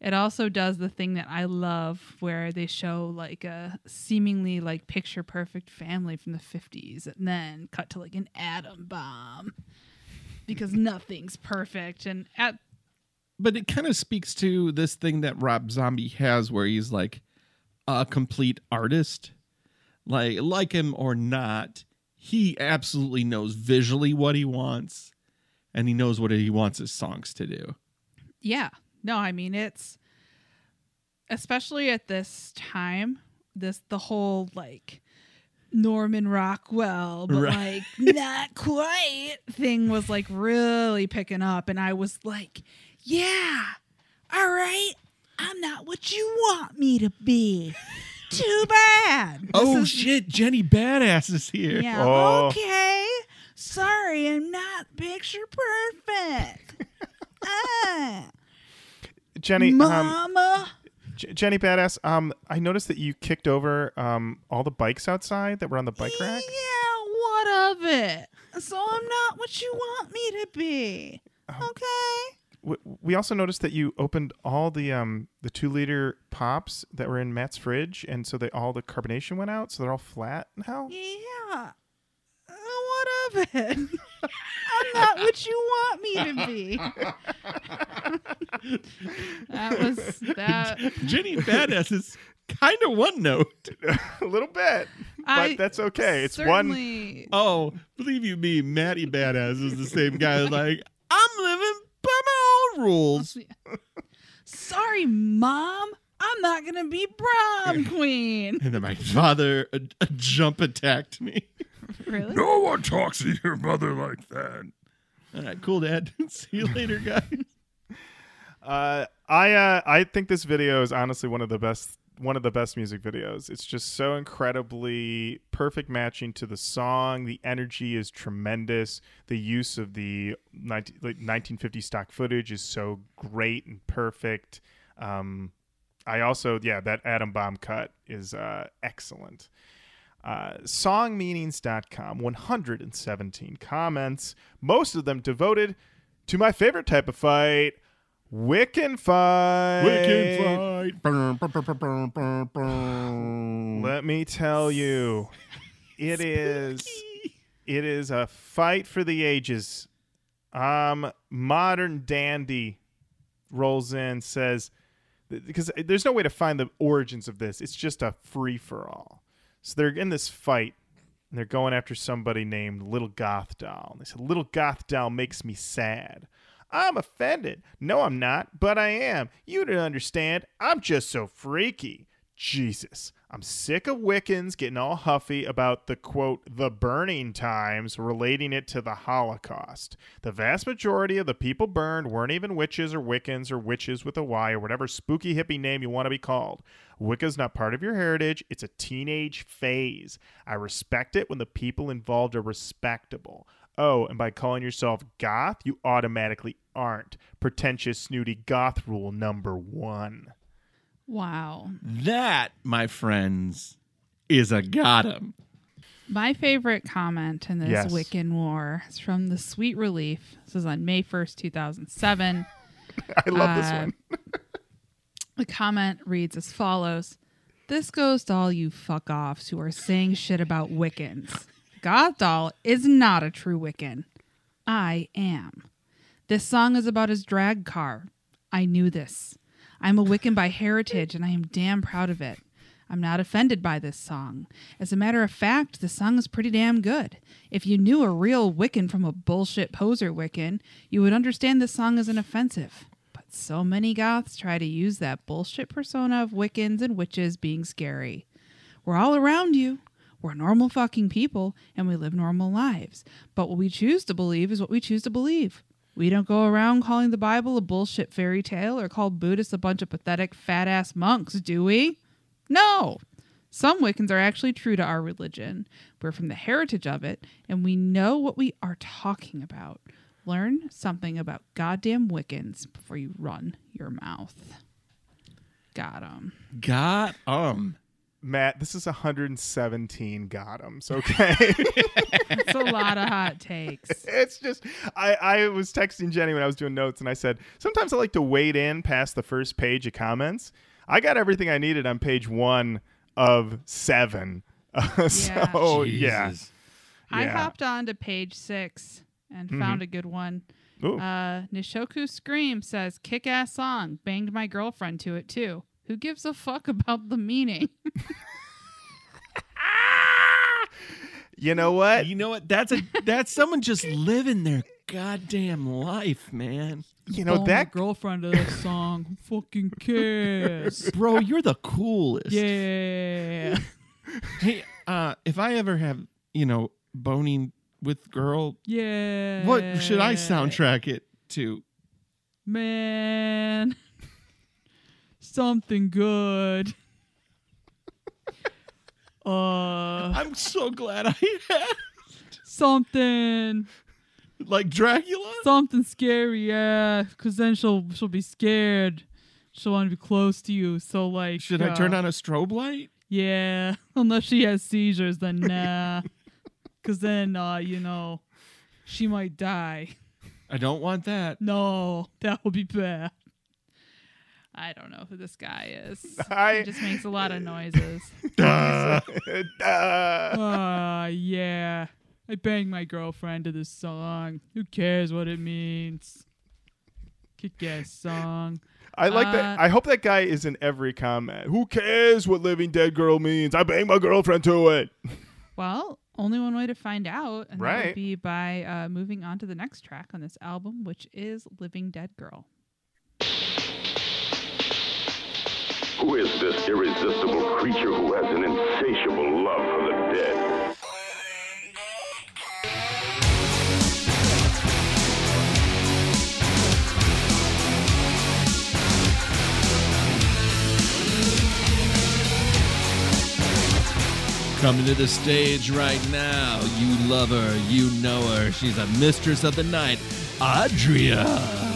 it also does the thing that I love where they show like a seemingly like picture perfect family from the 50s and then cut to like an atom bomb because nothing's perfect and at but it kind of speaks to this thing that Rob Zombie has where he's like a complete artist. Like like him or not, he absolutely knows visually what he wants and he knows what he wants his songs to do. Yeah. No, I mean it's especially at this time, this the whole like Norman Rockwell, but Right. like not quite thing was like really picking up and I was like, Yeah, all right. I'm not what you want me to be. Too bad. This oh is- shit, Jenny Badass is here. Yeah. Oh. Okay. Sorry, I'm not picture perfect. Jenny, um, Mama. J- Jenny Badass, um, I noticed that you kicked over um all the bikes outside that were on the bike rack. Yeah, what of it? So I'm not what you want me to be. Um, Okay. W- we also noticed that you opened all the um the two liter pops that were in Matt's fridge, and so they all the carbonation went out, so they're all flat now. Yeah. What of it? I'm not what you want me to be. that was that. Jenny Badass is kind of one note. a little bit, but that's okay. It's one. certainly- Oh, believe you me, Matty Badass is the same guy. Like I'm living by my own rules. Sorry, mom. I'm not gonna be prom queen. And then my father uh, uh, jump attacked me. Really? No one talks to your mother like that. All right, cool, Dad. See you later, guys. Uh, I uh, I think this video is honestly one of the best one of the best music videos. It's just so incredibly perfect matching to the song. The energy is tremendous. The use of the 19, like 1950 stock footage is so great and perfect. Um, I also yeah that atom bomb cut is uh, excellent. Uh, songmeanings.com 117 comments most of them devoted to my favorite type of fight Wiccan fight. Wiccan fight. Let me tell you, it is it is a fight for the ages. Um, modern dandy rolls in says because there's no way to find the origins of this. It's just a free for all. So they're in this fight and they're going after somebody named Little Goth Doll. And they said Little Goth Doll makes me sad. I'm offended. No, I'm not, but I am. You don't understand. I'm just so freaky. Jesus. I'm sick of Wiccans getting all huffy about the quote, the burning times, relating it to the Holocaust. The vast majority of the people burned weren't even witches or Wiccans or witches with a Y or whatever spooky hippie name you want to be called. Wicca's not part of your heritage, it's a teenage phase. I respect it when the people involved are respectable. Oh, and by calling yourself goth, you automatically aren't. Pretentious, snooty goth rule number one. Wow. That, my friends, is a got 'em. My favorite comment in this Yes. Wiccan war is from the Sweet Relief. This is on May 1st, 2007. I love this Uh, one. The comment reads as follows This goes to all you fuck offs who are saying shit about Wiccans. Goth Doll is not a true Wiccan. I am. This song is about his drag car. I knew this. I'm a Wiccan by heritage and I am damn proud of it. I'm not offended by this song. As a matter of fact, the song is pretty damn good. If you knew a real Wiccan from a bullshit poser Wiccan, you would understand this song isn't offensive. But so many goths try to use that bullshit persona of Wiccans and witches being scary. We're all around you. We're normal fucking people and we live normal lives. But what we choose to believe is what we choose to believe. We don't go around calling the Bible a bullshit fairy tale or call Buddhists a bunch of pathetic fat ass monks, do we? No. Some Wiccans are actually true to our religion. We're from the heritage of it, and we know what we are talking about. Learn something about goddamn Wiccans before you run your mouth. Got 'em. Got 'em. Matt, this is 117 Gotham's, okay? It's a lot of hot takes. it's just I, I was texting Jenny when I was doing notes and I said, sometimes I like to wade in past the first page of comments. I got everything I needed on page one of seven. so yeah. Jesus. I hopped on to page six and found a good one. Ooh. Uh, Nishoku Scream says, kick ass song. Banged my girlfriend to it too. Who gives a fuck about the meaning? you know what? You know what? That's a that's someone just living their goddamn life, man. You know that girlfriend of the song. Fucking cares? Bro, you're the coolest. yeah. Hey, uh, if I ever have, you know, boning with girl, Yeah. what should I soundtrack it to? Man. Something good. Uh, I'm so glad I had something, like Dracula. something scary, yeah. Cause then she'll she'll be scared. She'll want to be close to you. So like, Should I turn uh, on a strobe light? Yeah, unless she has seizures, then nah. Cause then, uh, you know, she might die. I don't want that. No, that would be bad. I don't know who this guy is. I- he just makes a lot of noises. Duh. Duh. Ah, yeah. I banged my girlfriend to this song. Who cares what it means? Kick ass song. I like that. Uh, I hope that guy is in every comment. Who cares what living dead girl means? I banged my girlfriend to it. Well, only one way to find out, and that Right. would be by uh, moving on to the next track on this album, which is "Living Dead Girl." Who is this irresistible creature who has an insatiable love for the dead? Coming to the stage right now. You love her. You know her. She's a mistress of the night, Adria.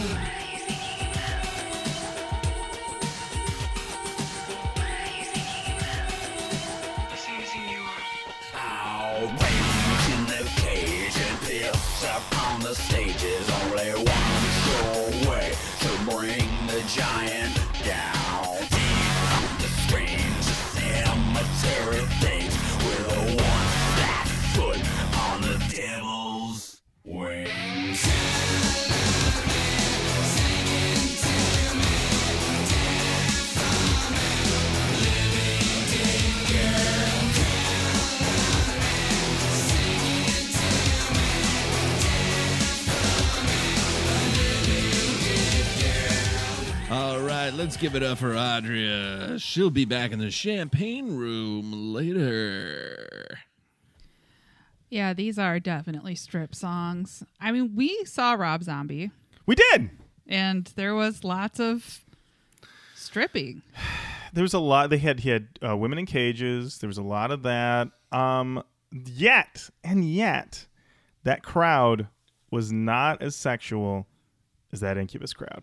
Right, let's give it up for Adria. She'll be back in the champagne room later. Yeah, these are definitely strip songs. I mean, we saw Rob Zombie, We did. and there was lots of stripping. There was a lot. They had he had uh, women in cages. There was a lot of that. Um, yet and yet, that crowd was not as sexual as that Incubus crowd.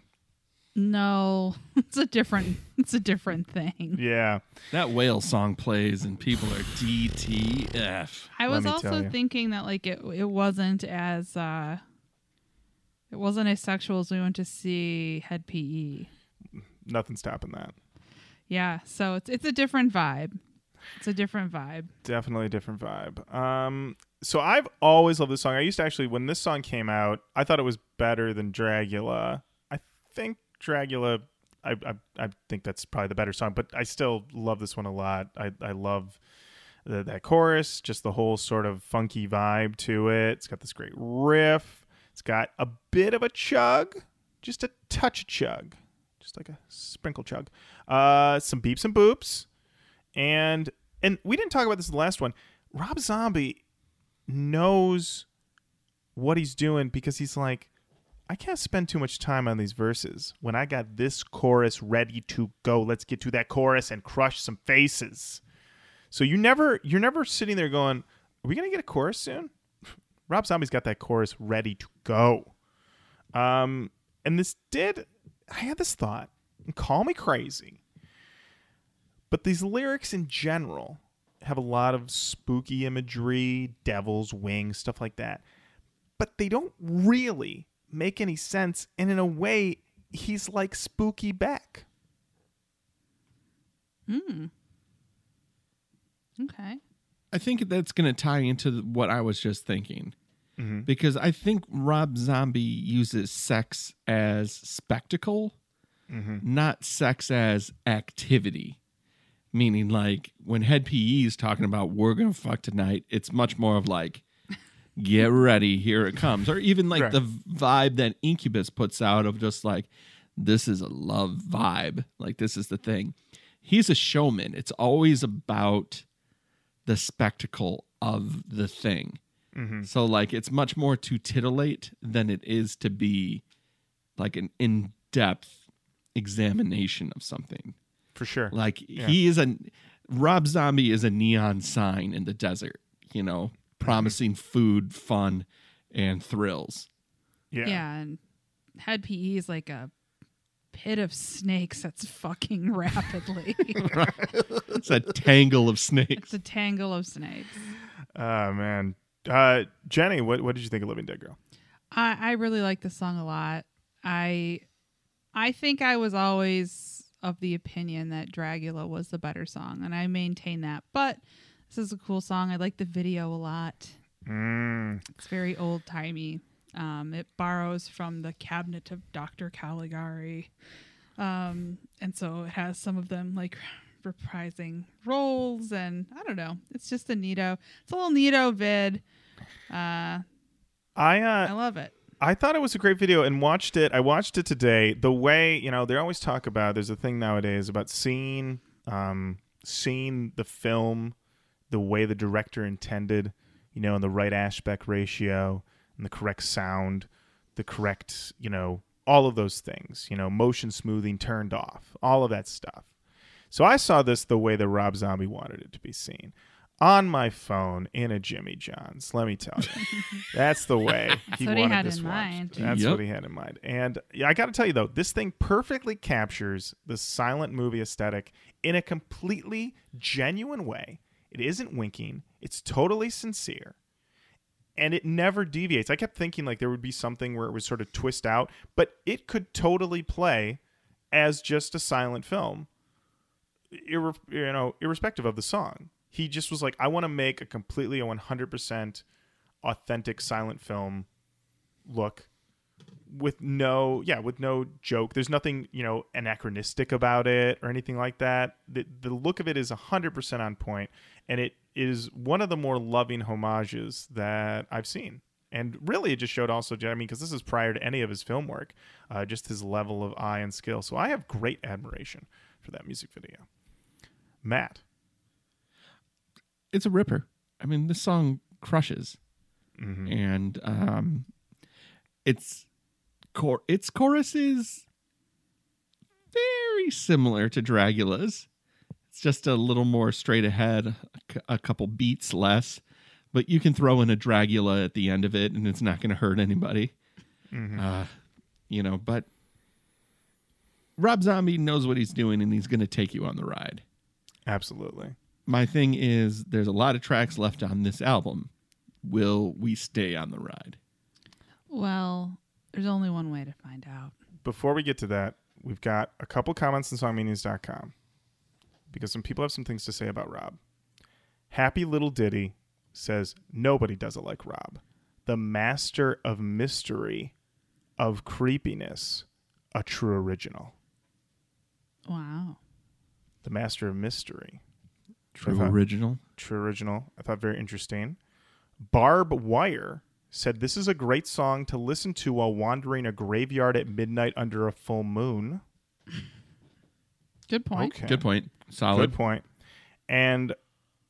No, it's a different. It's a different thing. Yeah. That whale song plays and people are DTF. I Let was me tell also you. thinking that like it it wasn't as uh it wasn't as sexual as we went to see Hed PE. Nothing stopping that. Yeah, so it's it's a different vibe. It's a different vibe. Definitely a different vibe. Um, so I've always loved this song. I used to actually, when this song came out, I thought it was better than Dragula. I think Dragula, I, I, I think that's probably the better song, but I still love this one a lot. I, I love the, that chorus, just the whole sort of funky vibe to it. It's got this great riff. It's got a bit of a chug, just a touch of chug, just like a sprinkle chug. Uh, some beeps and boops and and we didn't talk about this in the last one. Rob Zombie knows what he's doing because he's like, I can't spend too much time on these verses when I got this chorus ready to go. Let's get to that chorus and crush some faces. So you never you're never sitting there going, Are we gonna get a chorus soon? Rob Zombie's got that chorus ready to go. Um and this did I had this thought, and call me crazy. But these lyrics in general have a lot of spooky imagery, devil's wings, stuff like that. But they don't really make any sense. And in a way, he's like Spooky Beck. Hmm. Okay. I think that's going to tie into what I was just thinking. Because I think Rob Zombie uses sex as spectacle, not sex as activity. Meaning, like when Hed PE is talking about we're going to fuck tonight, it's much more of like, get ready, here it comes. Or even like Right. the vibe that Incubus puts out of just like, this is a love vibe. Like, this is the thing. He's a showman. It's always about the spectacle of the thing. Mm-hmm. So like it's much more to titillate than it is to be like an in-depth examination of something. For sure. Like he is a Rob Zombie is a neon sign in the desert, you know, promising food, fun, and thrills. yeah. Yeah, and Hed PE is like a pit of snakes that's fucking rapidly. It's a tangle of snakes. it's a tangle of snakes. Oh, man. Uh, Jenny, what, what did you think of Living Dead Girl? I, I really like the song a lot. I I think I was always of the opinion that Dragula was the better song, and I maintain that. But this is a cool song. I like the video a lot. Mm, It's very old timey. Um, it borrows from the cabinet of Dr. Caligari. Um, and so it has some of them like reprising roles and I don't know. It's just a neato. It's a little neato vid. Uh, I uh, I love it. I thought it was a great video and watched it. I watched it today. The way you know they always talk about. There's a thing nowadays about seeing, um, seeing the film, the way the director intended. You know, in the right aspect ratio and the correct sound, the correct you know all of those things. You know, motion smoothing turned off, all of that stuff. So I saw this the way that Rob Zombie wanted it to be seen. On my phone in a Jimmy John's, let me tell you, that's the way he what he wanted had this in watched. mind. That's Yep. what he had in mind. And yeah, I got to tell you though, this thing perfectly captures the silent movie aesthetic in a completely genuine way. It isn't winking. It's totally sincere. And it never deviates. I kept thinking like there would be something where it would sort of twist out, but it could totally play as just a silent film, irre- you know, irrespective of the song. He just was like, I want to make a completely a 100% authentic silent film look with no yeah with no joke. There's nothing you know anachronistic about it or anything like that. The, the look of it is 100% on point and it is one of the more loving homages that i've seen. And really it just showed also i mean because this is prior to any of his film work uh, just his level of eye and skill. So i have great admiration for that music video. Matt. It's a ripper. I mean, this song crushes, and um, it's chor- its chorus is very similar to Dragula's. It's just a little more straight ahead, a a couple beats less, but you can throw in a Dragula at the end of it, and it's not going to hurt anybody. Uh, you know, but Rob Zombie knows what he's doing, and he's going to take you on the ride absolutely my thing is there's a lot of tracks left on this album. Will we stay on the ride? Well, there's only one way to find out. before we get to that, we've got a couple comments on songmeanings.com because some people have some things to say about Rob. Happy Little Diddy says, Nobody does it like Rob. The master of mystery, of creepiness, a true original. Wow. The master of mystery, True Uh-huh. original. true original. I thought very interesting. Barb Wire said, This is a great song to listen to while wandering a graveyard at midnight under a full moon. Good point. Okay. Good point. Solid. Good point. And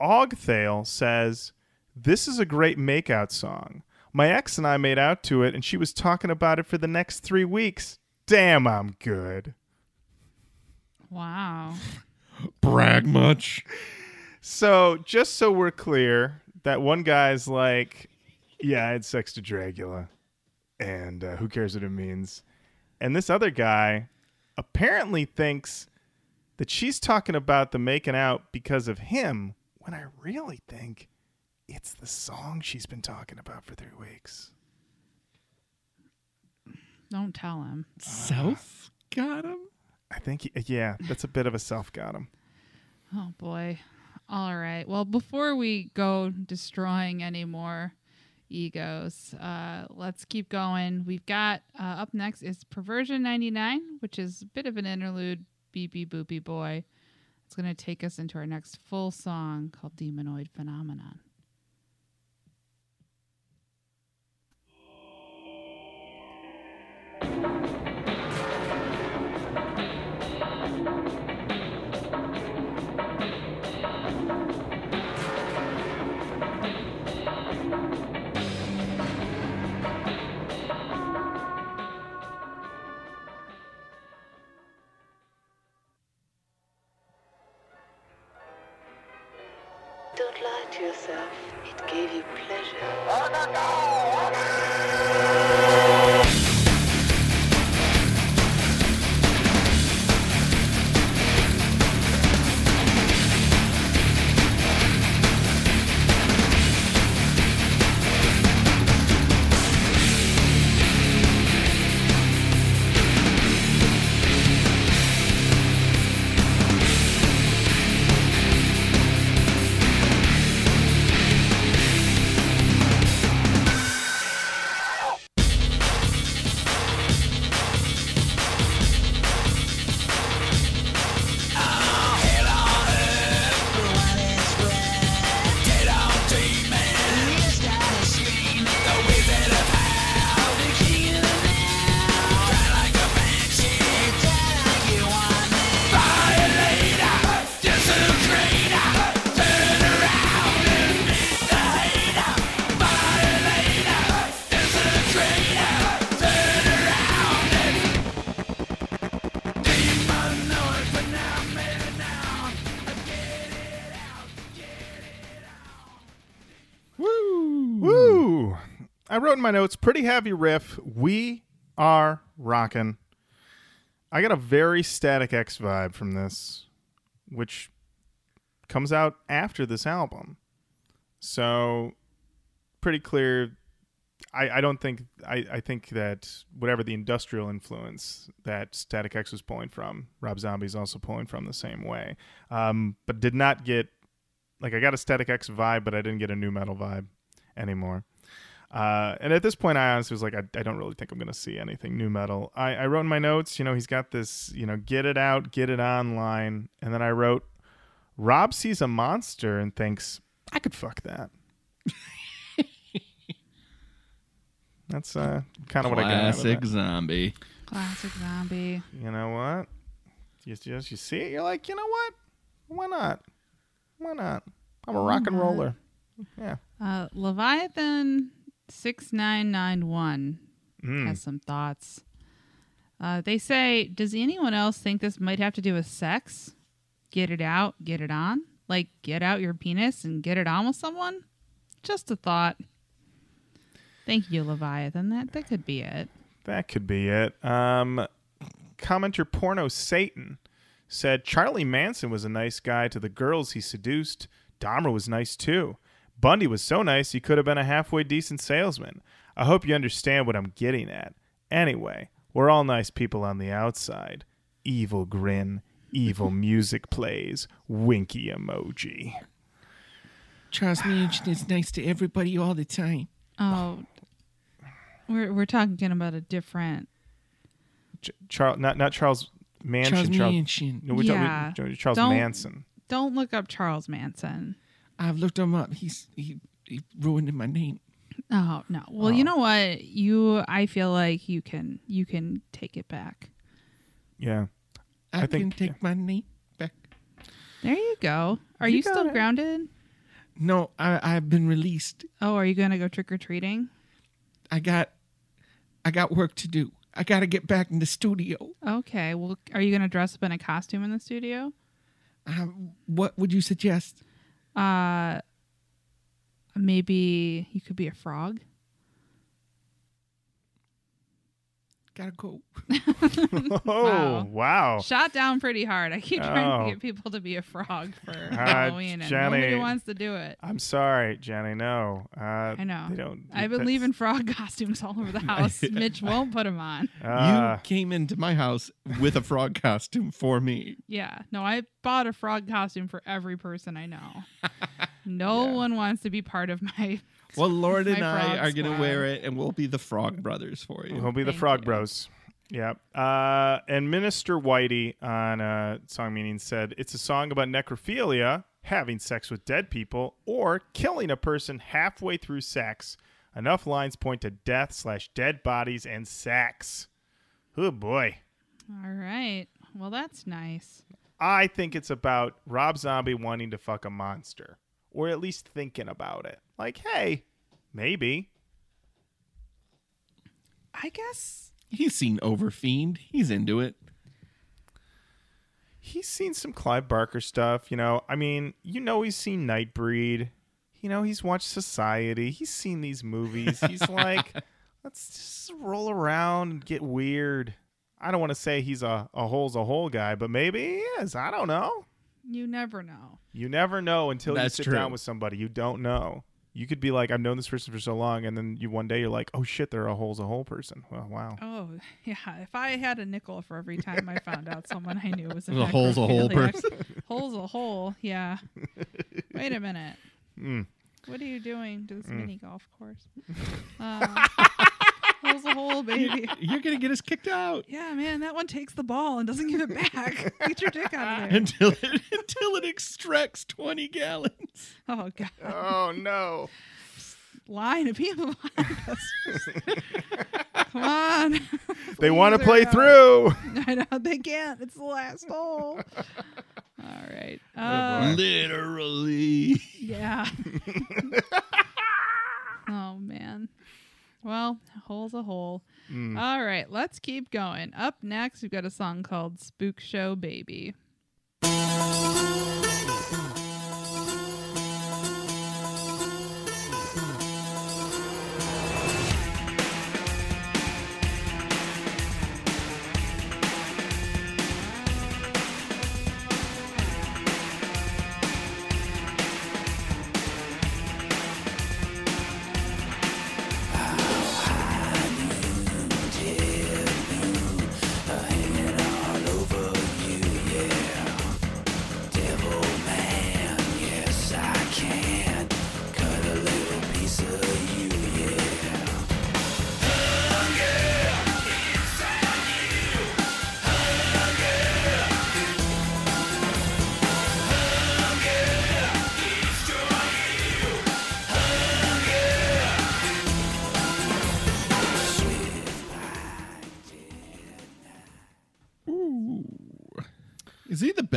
Ogthale says, This is a great makeout song. My ex and I made out to it, and she was talking about it for the next three weeks. Damn, I'm good. Wow. Brag much. So, just so we're clear, that one guy's like, Yeah, I had sex to Dragula, and uh, who cares what it means? And this other guy apparently thinks that she's talking about the making out because of him, when I really think it's the song she's been talking about for three weeks. Don't tell him. Self got him. I think, he, yeah, that's a bit of a self got him. Oh boy. All right. Well, before we go destroying any more egos, uh, let's keep going. We've got uh, up next is Perversion 99, which is a bit of an interlude, beepy boopy boy. It's going to take us into our next full song called Demonoid Phenomenon. In my notes pretty heavy riff. We are rocking. I got a very Static X vibe from this, which comes out after this album. So pretty clear. I, I don't think I, I think that whatever the industrial influence that Static X was pulling from, Rob Zombie's also pulling from the same way. Um, but did not get like I got a Static X vibe, but I didn't get a nu metal vibe anymore. Uh, and at this point, I honestly was like, I, I don't really think I'm going to see anything nu metal. I, I wrote in my notes, you know, he's got this, you know, get it out, get it online. And then I wrote, Rob sees a monster and thinks, I could fuck that. That's uh, kind of what I got. Out of Classic zombie. Classic zombie. You know what? You just you see it, you're like, you know what? Why not? Why not? I'm a rock and roller. Yeah. Uh, Leviathan six nine nine one Mm. has some thoughts. Uh, they say, does anyone else think this might have to do with sex? Get it out, get it on, like get out your penis and get it on with someone. Just a thought. Thank you, Leviathan. That that could be it. That could be it. Um, commenter Porno Satan said Charlie Manson was a nice guy to the girls he seduced. Dahmer was nice too. Bundy was so nice he could have been a halfway decent salesman. I hope you understand what I'm getting at. Anyway, we're all nice people on the outside. Evil grin, evil music plays, winky emoji. Charles Manson is nice to everybody all the time. Oh, we're we're talking about a different. Ch- Charles, not not Charles Manson. Charles Charles, Manson. No, we're Yeah. talking Charles Don't- Manson. Don't look up Charles Manson. I've looked him up. He's he, he ruined my name. Oh no. Well, you know what? You, I feel like you can you can take it back. Yeah. I, I can think- take my name back. There you go. Are You you, still it. grounded? No, I I've been released. Oh, are you gonna go trick or treating? I got I got work to do. I got to get back in the studio. Okay. Well, are you gonna dress up in a costume in the studio? Uh, what would you suggest? Uh, maybe you could be a frog. Gotta go. Oh, wow. Shot down pretty hard. I keep trying Oh. to get people to be a frog for Uh, Halloween, and Jenny. nobody wants to do it. I'm sorry, Jenny. No. Uh, I know. They don't. I've been that's- leaving frog costumes all over the house. Mitch won't put them on. Uh, you came into my house with a frog costume for me. Yeah. No, I bought a frog costume for every person I know. No one wants to be part of my. Well, Lord and I frog are gonna squad. wear it, and we'll be the Frog Brothers for you. We'll be the Thank Frog you. Bros. Yeah. Uh, and Minister Whitey on uh, Song Meaning said it's a song about necrophilia, having sex with dead people, or killing a person halfway through sex. Enough lines point to death slash dead bodies and sex. Oh boy. All right. Well, that's nice. I think it's about Rob Zombie wanting to fuck a monster, or at least thinking about it. Like, hey, maybe. I guess. He's seen Overfiend. He's into it. He's seen some Clive Barker stuff, you know. I mean, you know, he's seen Nightbreed. You know, he's watched Society. He's seen these movies. He's like, let's just roll around and get weird. I don't want to say he's a, a hole's a hole guy, but maybe he is. I don't know. You never know. You never know until That's you sit true. down with somebody. You don't know. You could be like, I've known this person for so long, and then you one day you're like, oh shit, they're a hole's a hole person. Well, wow. Oh, yeah. If I had a nickel for every time I found out someone I knew was a, A hole's a whole person. hole's a hole. Yeah. Wait a minute. Mm. What are you doing to this mini golf course? Uh, hole's a hole, baby. You're gonna get us kicked out Yeah, man, that one takes the ball and doesn't give it back. Get your dick out of there. until it until it extracts twenty gallons. Oh god, Oh no. line of people behind. Come on. They want to play hurry up. through. I know they can't. It's the last hole. All right. Uh, Literally. yeah. oh man. Well, hole's a hole. Mm. All right, let's keep going. Up next, we've got a song called "Spook Show Baby."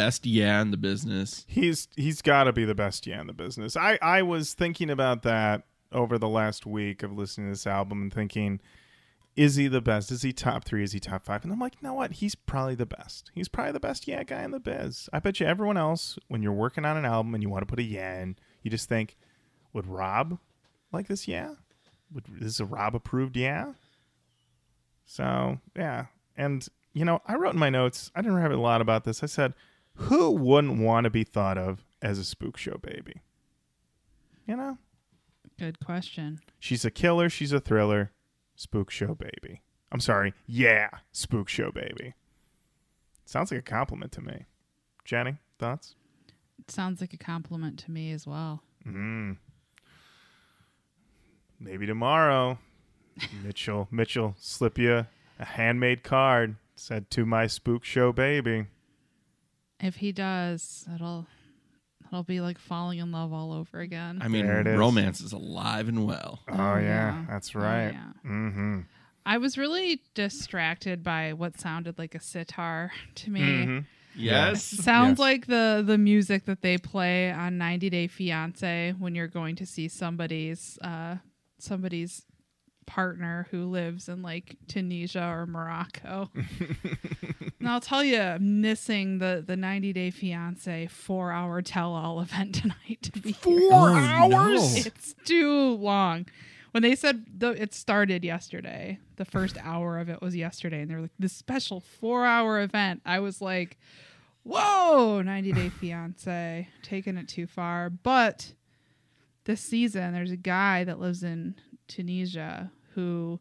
Best yeah in the business? He's he's got to be the best yeah in the business. I I was thinking about that over the last week of listening to this album and thinking, is he the best? Is he top three? Is he top five? And I'm like, you know what? He's probably the best. He's probably the best yeah guy in the biz. I bet you everyone else, when you're working on an album and you want to put a yeah in, you just think, would Rob like this yeah? Would this is a Rob approved yeah? So yeah, and you know, I wrote in my notes. I didn't have a lot about this. I said, who wouldn't want to be thought of as a spook show baby? You know, Good question. she's a killer. She's a thriller. Spook show baby. I'm sorry. Yeah, spook show baby. Sounds like a compliment to me. Jenny, thoughts? It sounds like a compliment to me as well. Mm. Maybe tomorrow, Mitchell. Mitchell slip you a handmade card. Said to my spook show baby. If he does, it'll it'll be like falling in love all over again. I mean, There it is. romance is alive and well. Oh, Oh, yeah, yeah. that's Oh, right. yeah. Mm-hmm. I was really distracted by what sounded like a sitar to me. Mm-hmm. Yes. Sounds Yes. like the the music that they play on 90 Day Fiance when you're going to see somebody's uh somebody's partner who lives in like Tunisia or Morocco. and I'll tell you, I'm missing the the 90 Day Fiance 4-hour tell-all event tonight to be here. Oh, hours? no. It's too long. When they said the, it started yesterday, the first hour of it was yesterday, and they were like, this special four hour event. I was like, whoa, 90 Day Fiance, taking it too far. But this season, there's a guy that lives in Tunisia who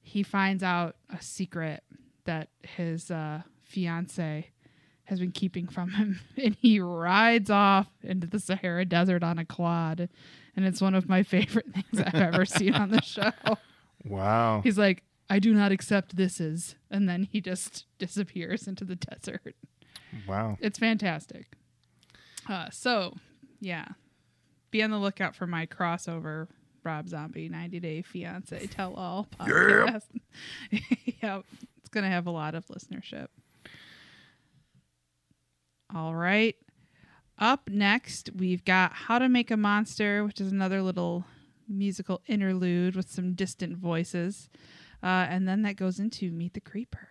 he finds out a secret that his uh, fiance has been keeping from him and he rides off into the Sahara Desert on a quad and it's one of my favorite things I've ever seen on the show. Wow. He's like, I do not accept this is, and then he just disappears into the desert. Wow. It's fantastic. Uh, so, yeah. Be on the lookout for my crossover Rob Zombie 90 Day Fiance Tell All podcast. yep. It's going to have a lot of listenership. All right. Up next, we've got How to Make a Monster, which is another little musical interlude with some distant voices. Uh, and then that goes into Meet the Creeper.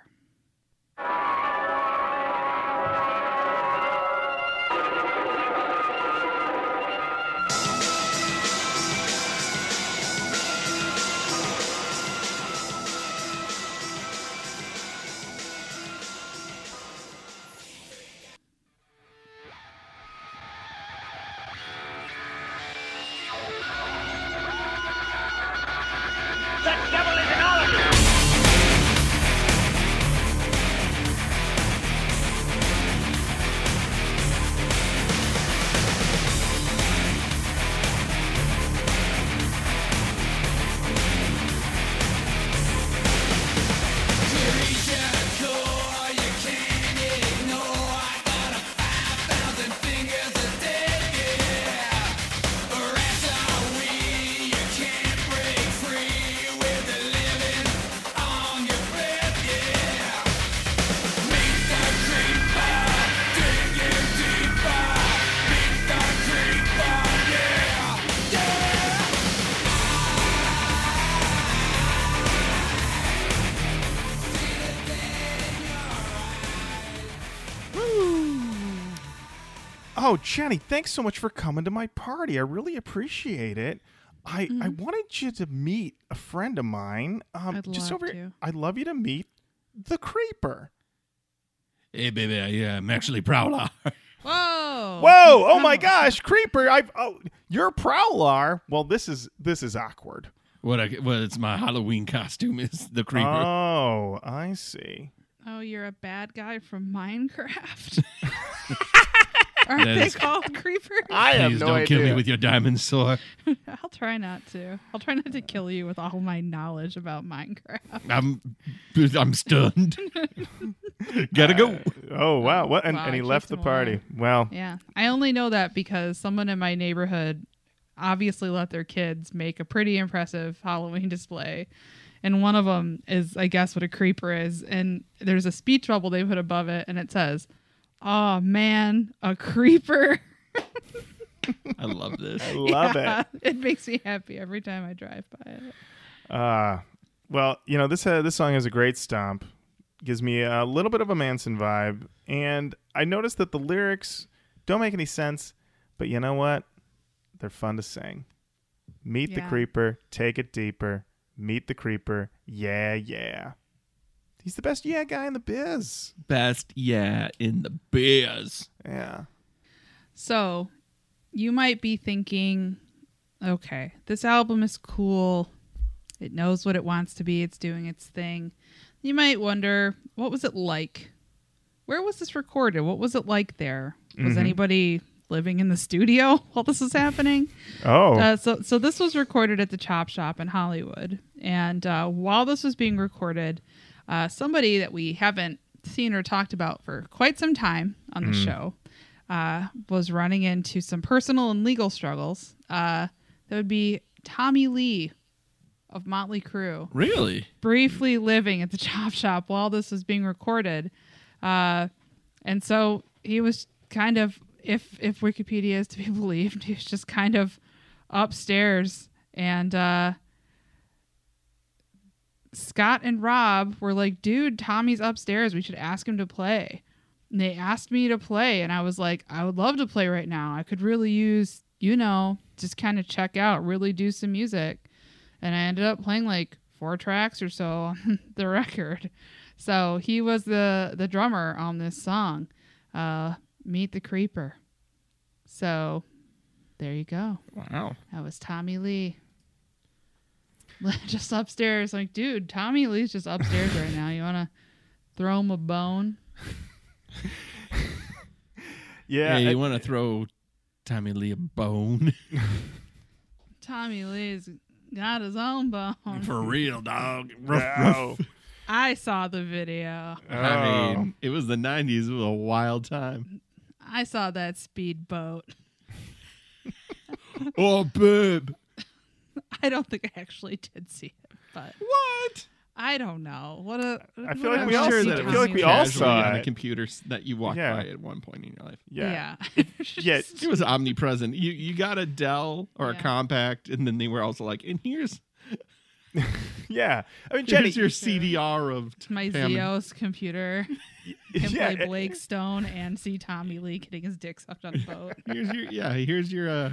Oh, Jenny, thanks so much for coming to my party. I really appreciate it. I, I wanted you to meet a friend of mine. Um, I'd just love over to. I'd love you to meet the creeper. Hey, baby, I, uh, I'm actually Prowler. Whoa! Whoa! Oh my gosh, creeper! I've oh, you're Prowlar. Well, this is this is awkward. what? I, well, it's my Halloween costume. Is the creeper? Oh, I see. Oh, you're a bad guy from Minecraft. Aren't they is- called creepers? I have Please no don't idea. kill me with your diamond sword. I'll try not to. I'll try not to kill you with all my knowledge about Minecraft. I'm, I'm stunned. Gotta go. Uh, oh wow! What? And, Wow, and he I left the chased him away. party. Well, Yeah. I only know that because someone in my neighborhood obviously let their kids make a pretty impressive Halloween display. And one of them is, I guess, what a creeper is. And there's a speech bubble they put above it, and it says, Oh man, a creeper. I love this. Love Yeah, it. It makes me happy every time I drive by it. Uh, well, you know this uh, this song has a great stomp. Gives me a little bit of a Manson vibe, and I noticed that the lyrics don't make any sense, but you know what? They're fun to sing. Meet the creeper, take it deeper. Meet the creeper, yeah, yeah. He's the best yeah guy in the biz. Best, yeah, in the biz. Yeah. So, you might be thinking, okay, this album is cool. It knows what it wants to be. It's doing its thing. You might wonder, what was it like? Where was this recorded? What was it like there? Was anybody living in the studio while this was happening? Oh. Uh, so, so this was recorded at the Chop Shop in Hollywood, and uh, while this was being recorded, uh, somebody that we haven't seen or talked about for quite some time on the show uh, was running into some personal and legal struggles. Uh, that would be Tommy Lee of Motley Crue Really? briefly living at the chop shop while this was being recorded. Uh, and so he was kind of, if if Wikipedia is to be believed, he was just kind of upstairs. And uh, Scott and Rob were like, dude, Tommy's upstairs. We should ask him to play. And they asked me to play. And I was like, I would love to play right now. I could really use, you know, just kind of check out, really do some music and I ended up playing like four tracks or so on the record. So he was the the drummer on this song, uh, "Meet the Creeper." So there you go. Wow. That was Tommy Lee. Just upstairs, like, dude, Tommy Lee's just upstairs right now. You wanna throw him a bone? yeah. hey, you want to throw Tommy Lee a bone? Tommy Lee's got his own bone. For real, dog. Wow. I saw the video. I Oh. mean, it was the 90s. It was a wild time. I saw that speedboat. oh, babe. I don't think I actually did see it, but What? I don't know. What a I feel like we all shitty see- I feel like we all Casually saw on a it. computer that you walked Yeah. by at one point in your life. yeah. Yeah. Yeah. It was omnipresent. You you got a Dell or a Compaq, and then they were also like, and here's Yeah. I mean, Jenny, here's your CDR of My Hammond. Zeos computer can yeah, play Blake Stone and see Tommy Lee getting his dick sucked on a boat. Here's your yeah. Here's your uh,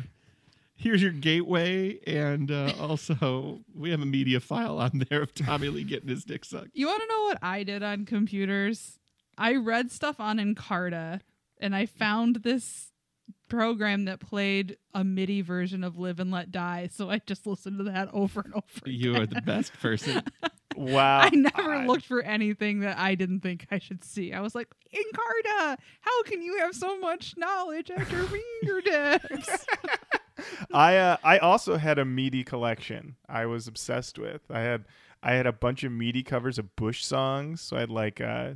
here's your gateway, and uh, also we have a media file on there of Tommy Lee getting his dick sucked. You want to know what I did on computers? I read stuff on Encarta and I found this program that played a MIDI version of Live and Let Die. So I just listened to that over and over. You are the best person. wow. I never I- looked for anything that I didn't think I should see. I was like, Encarta, how can you have so much knowledge at your fingertips? I uh, I also had a meaty collection. I was obsessed with. I had I had a bunch of meaty covers of Bush songs. So I had like uh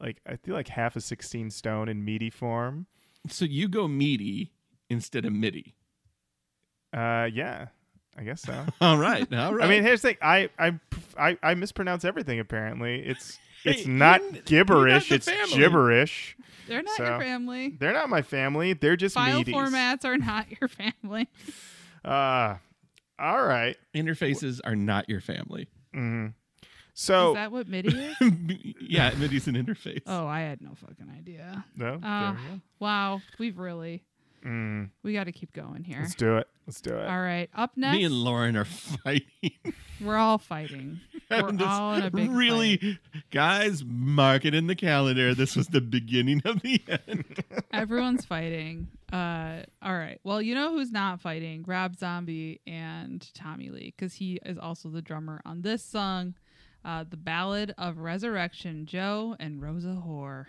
like I feel like half a sixteen stone in meaty form. so you go meaty instead of MIDI. Uh, yeah, I guess so. All right. All right. I mean, here's the thing. I I I, I mispronounce everything. Apparently, it's it's not you're gibberish. you're it's not the family. gibberish. They're not So, your family. They're not my family. They're just File meaties. formats are not your family. Uh, all right. interfaces are not your family. hmm Is So that what MIDI is? yeah, MIDI's an interface. Oh, I had no fucking idea. no, Uh, there we wow, we've really. Mm, we got to keep going here. let's do it. Let's do it. All right, up next, Me and Lauren are fighting. we're all fighting. Having this all in a big really, fight. guys, mark it in the calendar. This was the beginning of the end. Everyone's fighting. Uh, all right. Well, you know who's not fighting? Rob Zombie and Tommy Lee, because he is also the drummer on this song, uh, "The Ballad of Resurrection." Joe and Rosa Whore.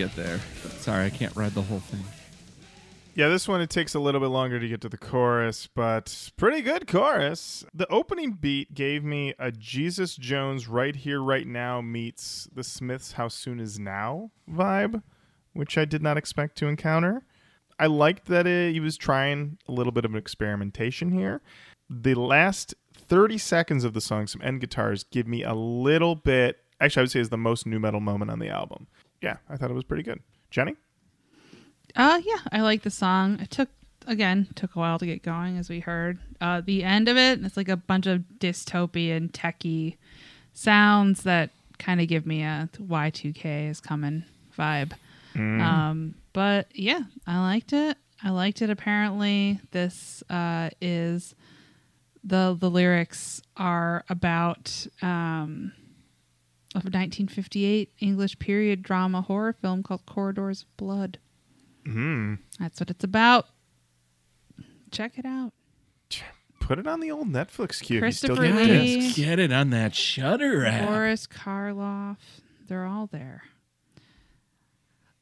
Get there. Sorry, I can't ride the whole thing. Yeah, this one it takes a little bit longer to get to the chorus, but pretty good chorus. The opening beat gave me a Jesus Jones right here, right now meets the Smiths How Soon Is Now vibe, which I did not expect to encounter. I liked that it, he was trying a little bit of an experimentation here. The last 30 seconds of the song, some end guitars, give me a little bit, actually, I would say is the most nu metal moment on the album. Yeah, I thought it was pretty good. Jenny? Uh yeah, I like the song. It took again took a while to get going, as we heard. Uh, the end of it, it's like a bunch of dystopian techie sounds that kind of give me a Y2K is coming vibe. Um, but yeah, I liked it. I liked it. Apparently, this uh, is the the lyrics are about um, a 1958 English period drama horror film called Corridors of Blood. Hmm. That's what it's about. Check it out. Put it on the old Netflix queue. if you still Christopher get Lee. discs. Get it on that Shudder app. Boris Karloff. They're all there.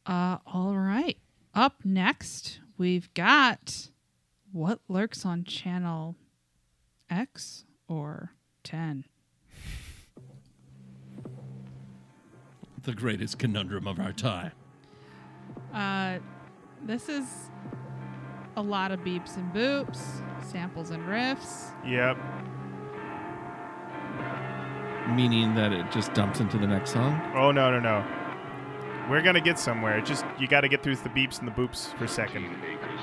Uh, all right. Up next, we've got what lurks on channel X or 10. The greatest conundrum of our time. Uh, this is a lot of beeps and boops, samples and riffs. Yep. Meaning that it just dumps into the next song. Oh no no no. We're gonna get somewhere. Just you got to get through the beeps and the boops for a second. Acres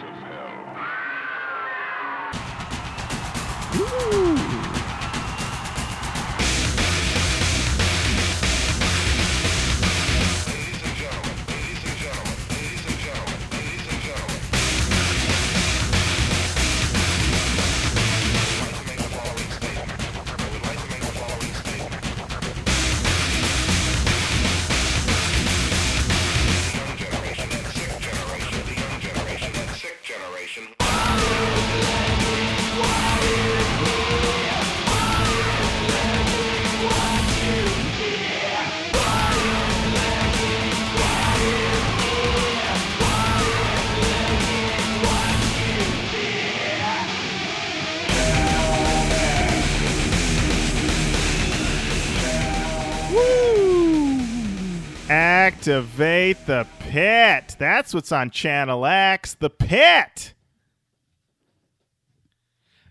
Activate the pit. That's what's on Channel X. The pit.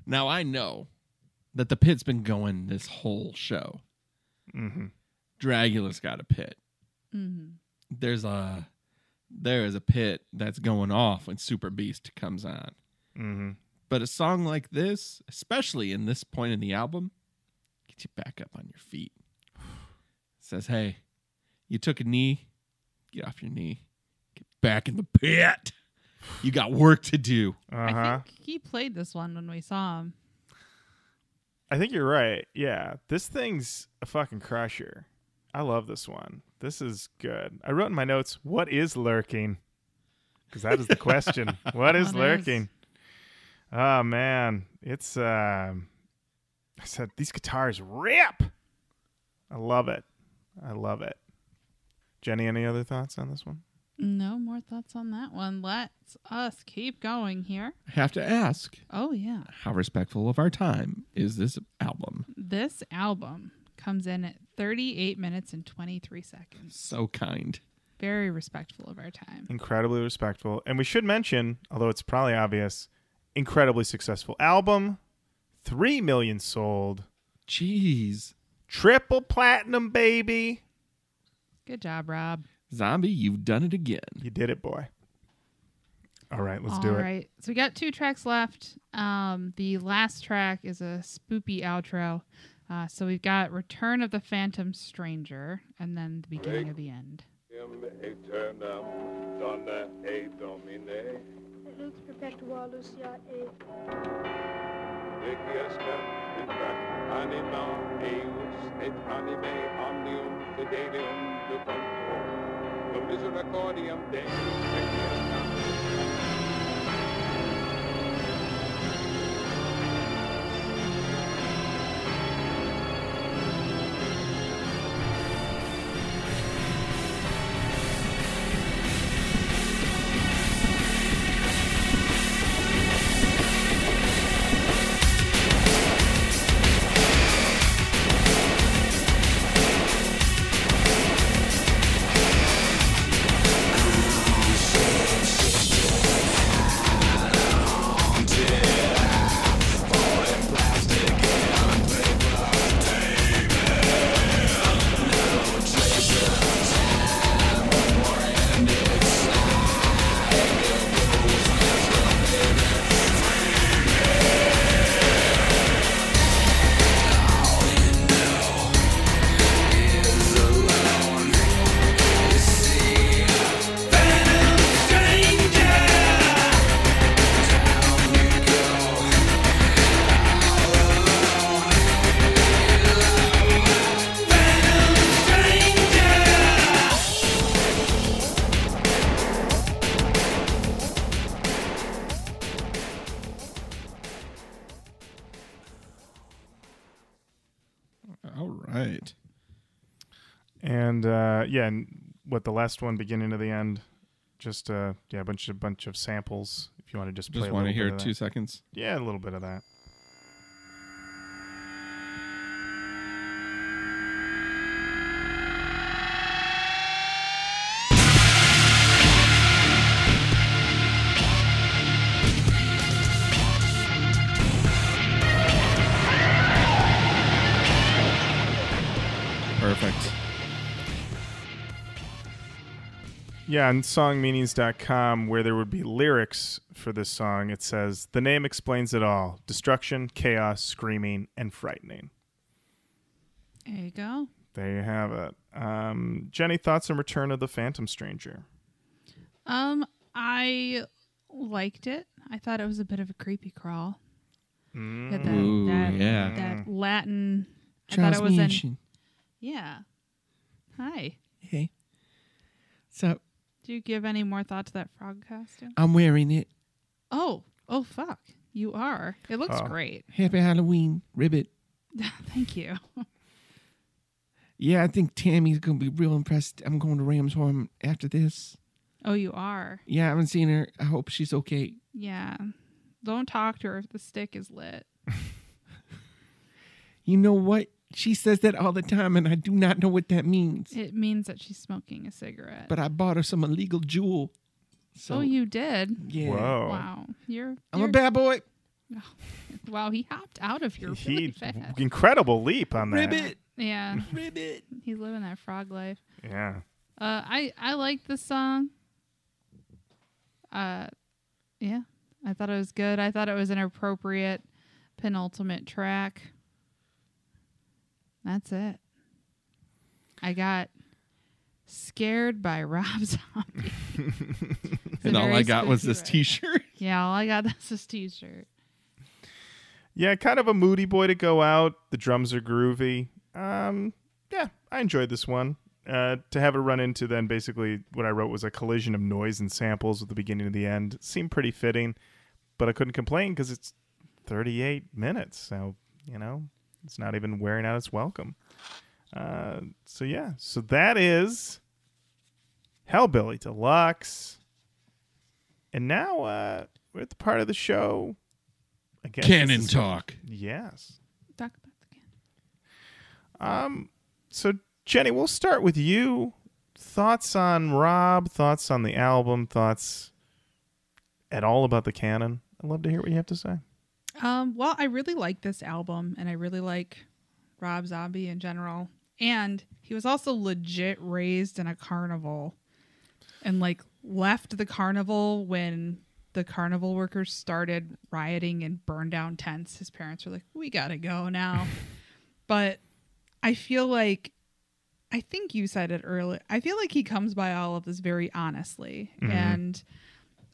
Now I know that the pit's been going this whole show. Mm-hmm. Dragula's got a pit. Mm-hmm. There's a there is a pit that's going off when Superbeast comes on. Mm-hmm. But a song like this, especially in this point in the album, gets you back up on your feet. says, "Hey, you took a knee. Get off your knee. Get back in the pit. You got work to do." Uh I huh. think he played this one when we saw him. I think you're right. Yeah, this thing's a fucking crusher. I love this one. This is good. I wrote in my notes, "What is lurking?" Because that is the question. what is What is? lurking? Oh man, it's. Um, I said these guitars rip. I love it. I love it. Jenny, any other thoughts on this one? No more thoughts on that one. Let's us keep going here. I have to ask, Oh yeah. how respectful of our time is this album? This album comes in at 38 minutes and 23 seconds. So kind. Very respectful of our time. Incredibly respectful, and we should mention, although it's probably obvious, incredibly successful album. Three million sold. Jeez. Triple platinum, baby. Good job, Rob. Zombie, you've done it again. You did it, boy. All right, let's All do it. right. So we got two tracks left. Um, the last track is a spoopy outro. Uh, so we've got Return of the Phantom Stranger and then the beginning of the end. Aeternam, dona e domine, Lux perpetua Lucia the last one, beginning to the end, just uh, yeah, a bunch of bunch of samples. If you want to just play Just want to hear two seconds. Yeah, a little bit of that. Yeah, on songmeanings.com, where there would be lyrics for this song, it says, The name explains it all destruction, chaos, screaming, and frightening. There you go. There you have it. Um, Jenny, thoughts on Return of the Phantom Stranger? Um, I liked it. I thought it was a bit of a creepy crawl. Had that, Ooh, that, yeah. that Latin. I thought it was in. Transmission. Yeah. Hi. Hey. So Do you give any more thought to that frog costume? I'm wearing it. Oh, oh, fuck. You are. It looks Oh. great. Happy Halloween, Ribbit. Thank you. Yeah, I think Tammy's gonna be real impressed. I'm going to Ramshorn after this. Oh, you are. Yeah, I haven't seen her. I hope she's okay. Yeah. Don't talk to her if the stick is lit. You know what? She says that all the time, and I do not know what that means. It means that she's smoking a cigarette. But I bought her some illegal Juul. So oh, you did. yeah, Whoa. Wow. You're. I'm a bad boy. Wow, he hopped out of here He really fast. incredible leap on that. Ribbit, Yeah, ribbit. he's living that frog life. Yeah. Uh, I I liked the song. Uh, yeah, I thought it was good. I thought it was an appropriate penultimate track. That's it. I got scared by Rob Zombie. And all I got was this. T-shirt. Yeah, all I got was this T-shirt. Yeah, kind of a moody boy to go out. The drums are groovy. Um, yeah, I enjoyed this one. Uh, to have it run into then basically what I wrote was a collision of noise and samples at the beginning and the end seemed pretty fitting, but I couldn't complain because it's 38 minutes. So, you know, it's not even wearing out its welcome. Uh, so, yeah, so that is Hellbilly Deluxe. And now uh, we're at the part of the show. I guess this canon is- yes. Talk about the can. Um. So Jenny, we'll start with you. Thoughts on Rob? Thoughts on the album? Thoughts at all about the canon? I'd love to hear what you have to say. Um, well, I really like this album and I really like Rob Zombie in general. And he was also legit raised in a carnival and like left the carnival when the carnival workers started rioting and burned down tents. His parents were like, "We got to go now." but I feel like I think you said it earlier. I feel like he comes by all of this very honestly. And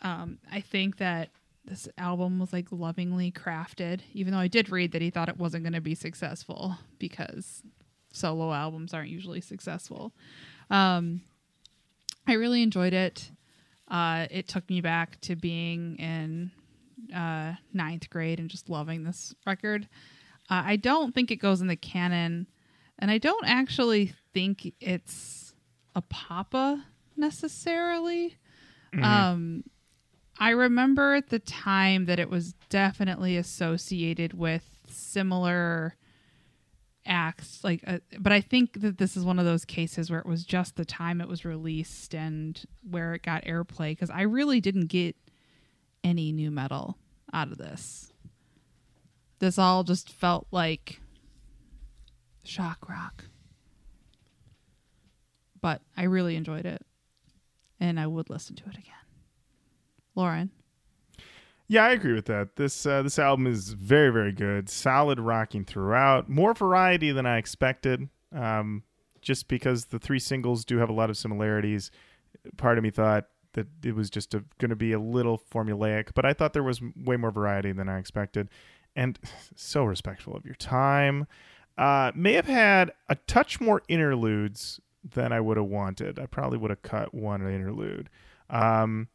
um, I think that this album was like lovingly crafted, even though I did read that he thought it wasn't going to be successful because solo albums aren't usually successful. Um, I really enjoyed it. Uh, it took me back to being in uh, ninth grade and just loving this record. Uh, I don't think it goes in the canon, and I don't actually think it's a papa necessarily. Um, I remember at the time that it was definitely associated with similar acts like uh, but i think that this is one of those cases where it was just the time it was released and where it got airplay because i really didn't get any nu metal out of this. This all just felt like shock rock. But i really enjoyed it and i would listen to it again lauren Yeah, I agree with that. This uh, this album is very very good. Solid rocking throughout. More variety than I expected. Um, just because the three singles do have a lot of similarities. Part of me thought that it was just going to be a little formulaic, but I thought there was way more variety than I expected. And so respectful of your time. Uh, may have had a touch more interludes than I would have wanted. I probably would have cut one interlude. Um,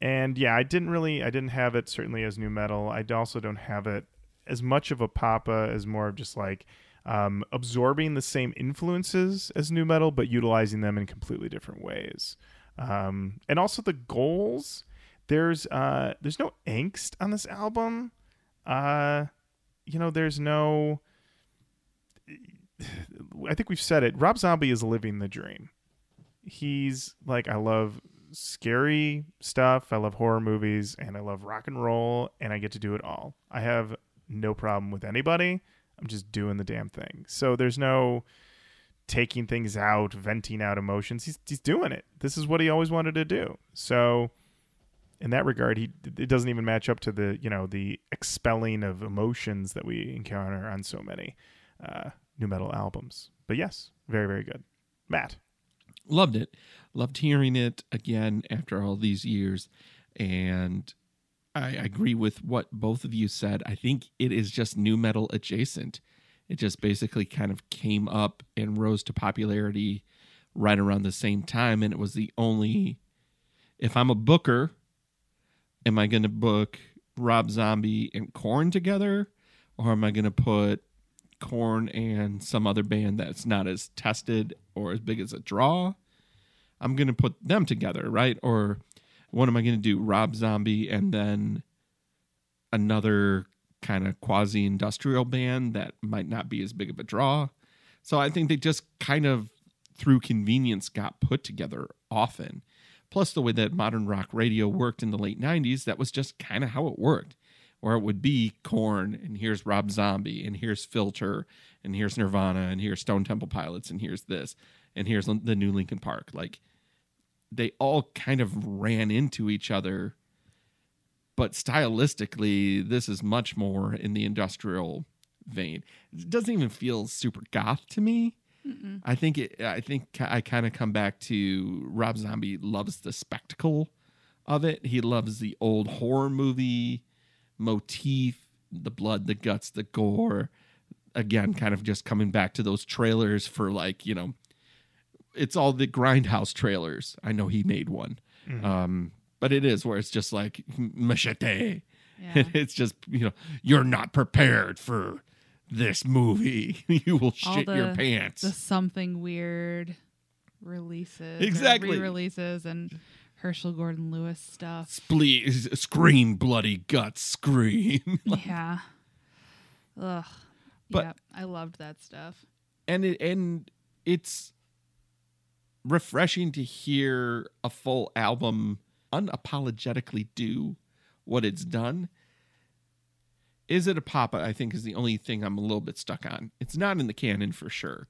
and yeah, I didn't really, I didn't have it certainly as nu metal. I also don't have it as much of a papa as more of just like um, absorbing the same influences as nu metal, but utilizing them in completely different ways. Um, and also the goals. There's uh, there's no angst on this album. Uh, you know, there's no. I think we've said it. Rob Zombie is living the dream. He's like, I love scary stuff. I love horror movies, and I love rock and roll, and I get to do it all. I have no problem with anybody. I'm just doing the damn thing. So there's no taking things out, venting out emotions. He's he's doing it. This is what he always wanted to do. So in that regard, he it doesn't even match up to the you know the expelling of emotions that we encounter on so many uh, nu metal albums. But yes, very very good. Matt, loved it. Loved hearing it again after all these years. And i agree with what both of you said. I think it is just nu metal adjacent. It just basically kind of came up and rose to popularity right around the same time. And it was the only if i'm a booker am i going to book rob zombie and Korn together? Or am i going to put Korn and some other band that's not as tested or as big as a draw I'm to put them together, right? Or what am I to do? Rob Zombie and then another kind of quasi industrial band that might not be as big of a draw. So I think they just kind of, through convenience, got put together often. Plus, the way that modern rock radio worked in the late 90s, that was just kind of how it worked. Where it would be Korn, and here's Rob Zombie, and here's Filter, and here's Nirvana, and here's Stone Temple Pilots, and here's this, and here's the new Linkin Park. Like, they all kind of ran into each other but stylistically this is much more in the industrial vein it doesn't even feel super goth to me Mm-mm. i think it i think i kind of come back to rob zombie loves the spectacle of it he loves the old horror movie motif the blood the guts the gore again kind of just coming back to those trailers for like you know it's all the grindhouse trailers. I know he made one. Mhm. Um, but it is where it's just like machete. Yeah. it's just, you know, you're not prepared for this movie. you will All shit your pants. The something weird releases, Exactly. re-releases, and Herschell Gordon Lewis stuff. Splee- scream bloody guts scream. yeah. Ugh. But- yeah, I loved that stuff. and it and it's refreshing to hear a full album unapologetically do what it's done. Is it a pop? I think is the only thing I'm a little bit stuck on. It's not in the canon for sure.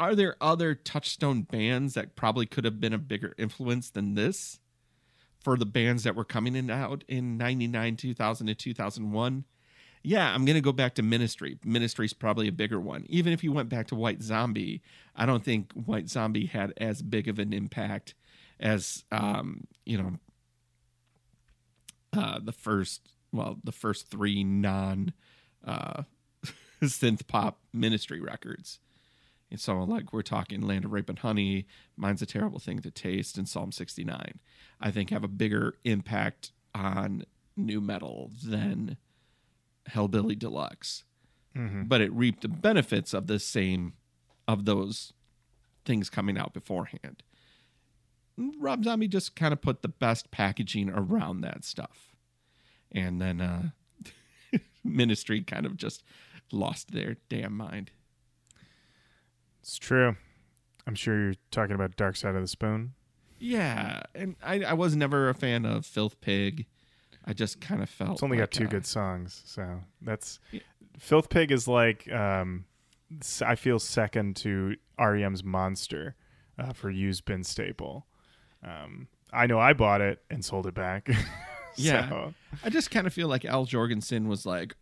Are there other touchstone bands that probably could have been a bigger influence than this for the bands that were coming in out in 99, 2000 and 2001? Yeah, I'm to go back to Ministry. Ministry's probably a bigger one. Even if you went back to White Zombie, I don't think White Zombie had as big of an impact as um, you know uh, the first well, the first three non uh, synth pop Ministry records. And so, like, we're talking Land of Rape and Honey, Mind's a Terrible Thing to Taste, and Psalm 69, I think have a bigger impact on nu metal than Hellbilly Deluxe. Mhm. But it reaped the benefits of the same, of those things coming out beforehand. Rob Zombie just kind of put the best packaging around that stuff. And then uh, Ministry kind of just lost their damn mind. It's true. I'm sure you're talking about Dark Side of the Spoon. Yeah, and I, I was never a fan of Filth Pig. I just kind of felt It's only like, got two uh, good songs, so that's Filth Pig is like um, I feel second to REM's Monster uh, for used bin staple. Um, I know I bought it and sold it back. Yeah, So, I just kind of feel like Al Jourgensen was like,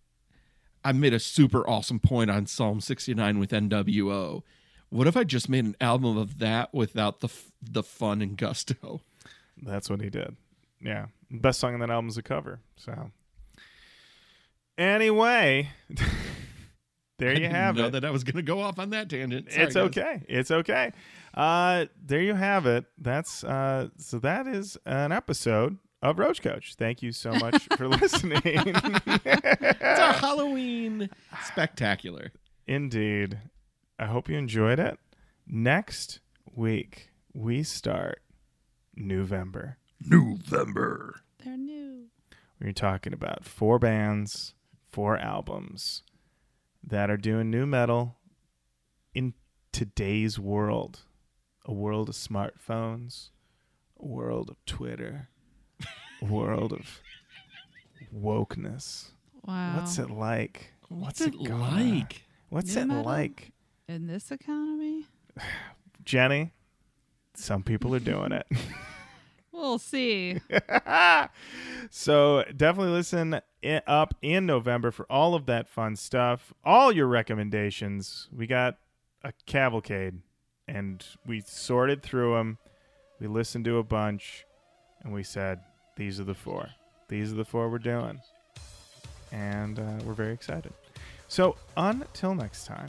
I made a super awesome point on Psalm 69 with NWO. What if I just made an album of that without the f- the fun and gusto? that's what he did. Yeah, best song on that album is a cover. So anyway, there I you didn't have know it. that I was going to go off on that tangent. Sorry, it's guys. okay. It's okay. Uh, there you have it. That's uh, so that is an episode of Roach Koach. Thank you so much for listening. It's our Halloween spectacular. Indeed. I hope you enjoyed it. Next week, we start November. November. They're new. We're talking about four bands, four albums that are doing nu metal in today's world a world of smartphones, a world of Twitter, a world of wokeness. Wow. What's it like? What's, it gonna- like? What's New it metal? like? In this economy? Jenny, some people are doing it. We'll see. so definitely listen i- up in November for all of that fun stuff. All your recommendations. We got a cavalcade, and we sorted through them. We listened to a bunch, and we said these are the four. These are the four we're doing, and uh, we're very excited. So until next time,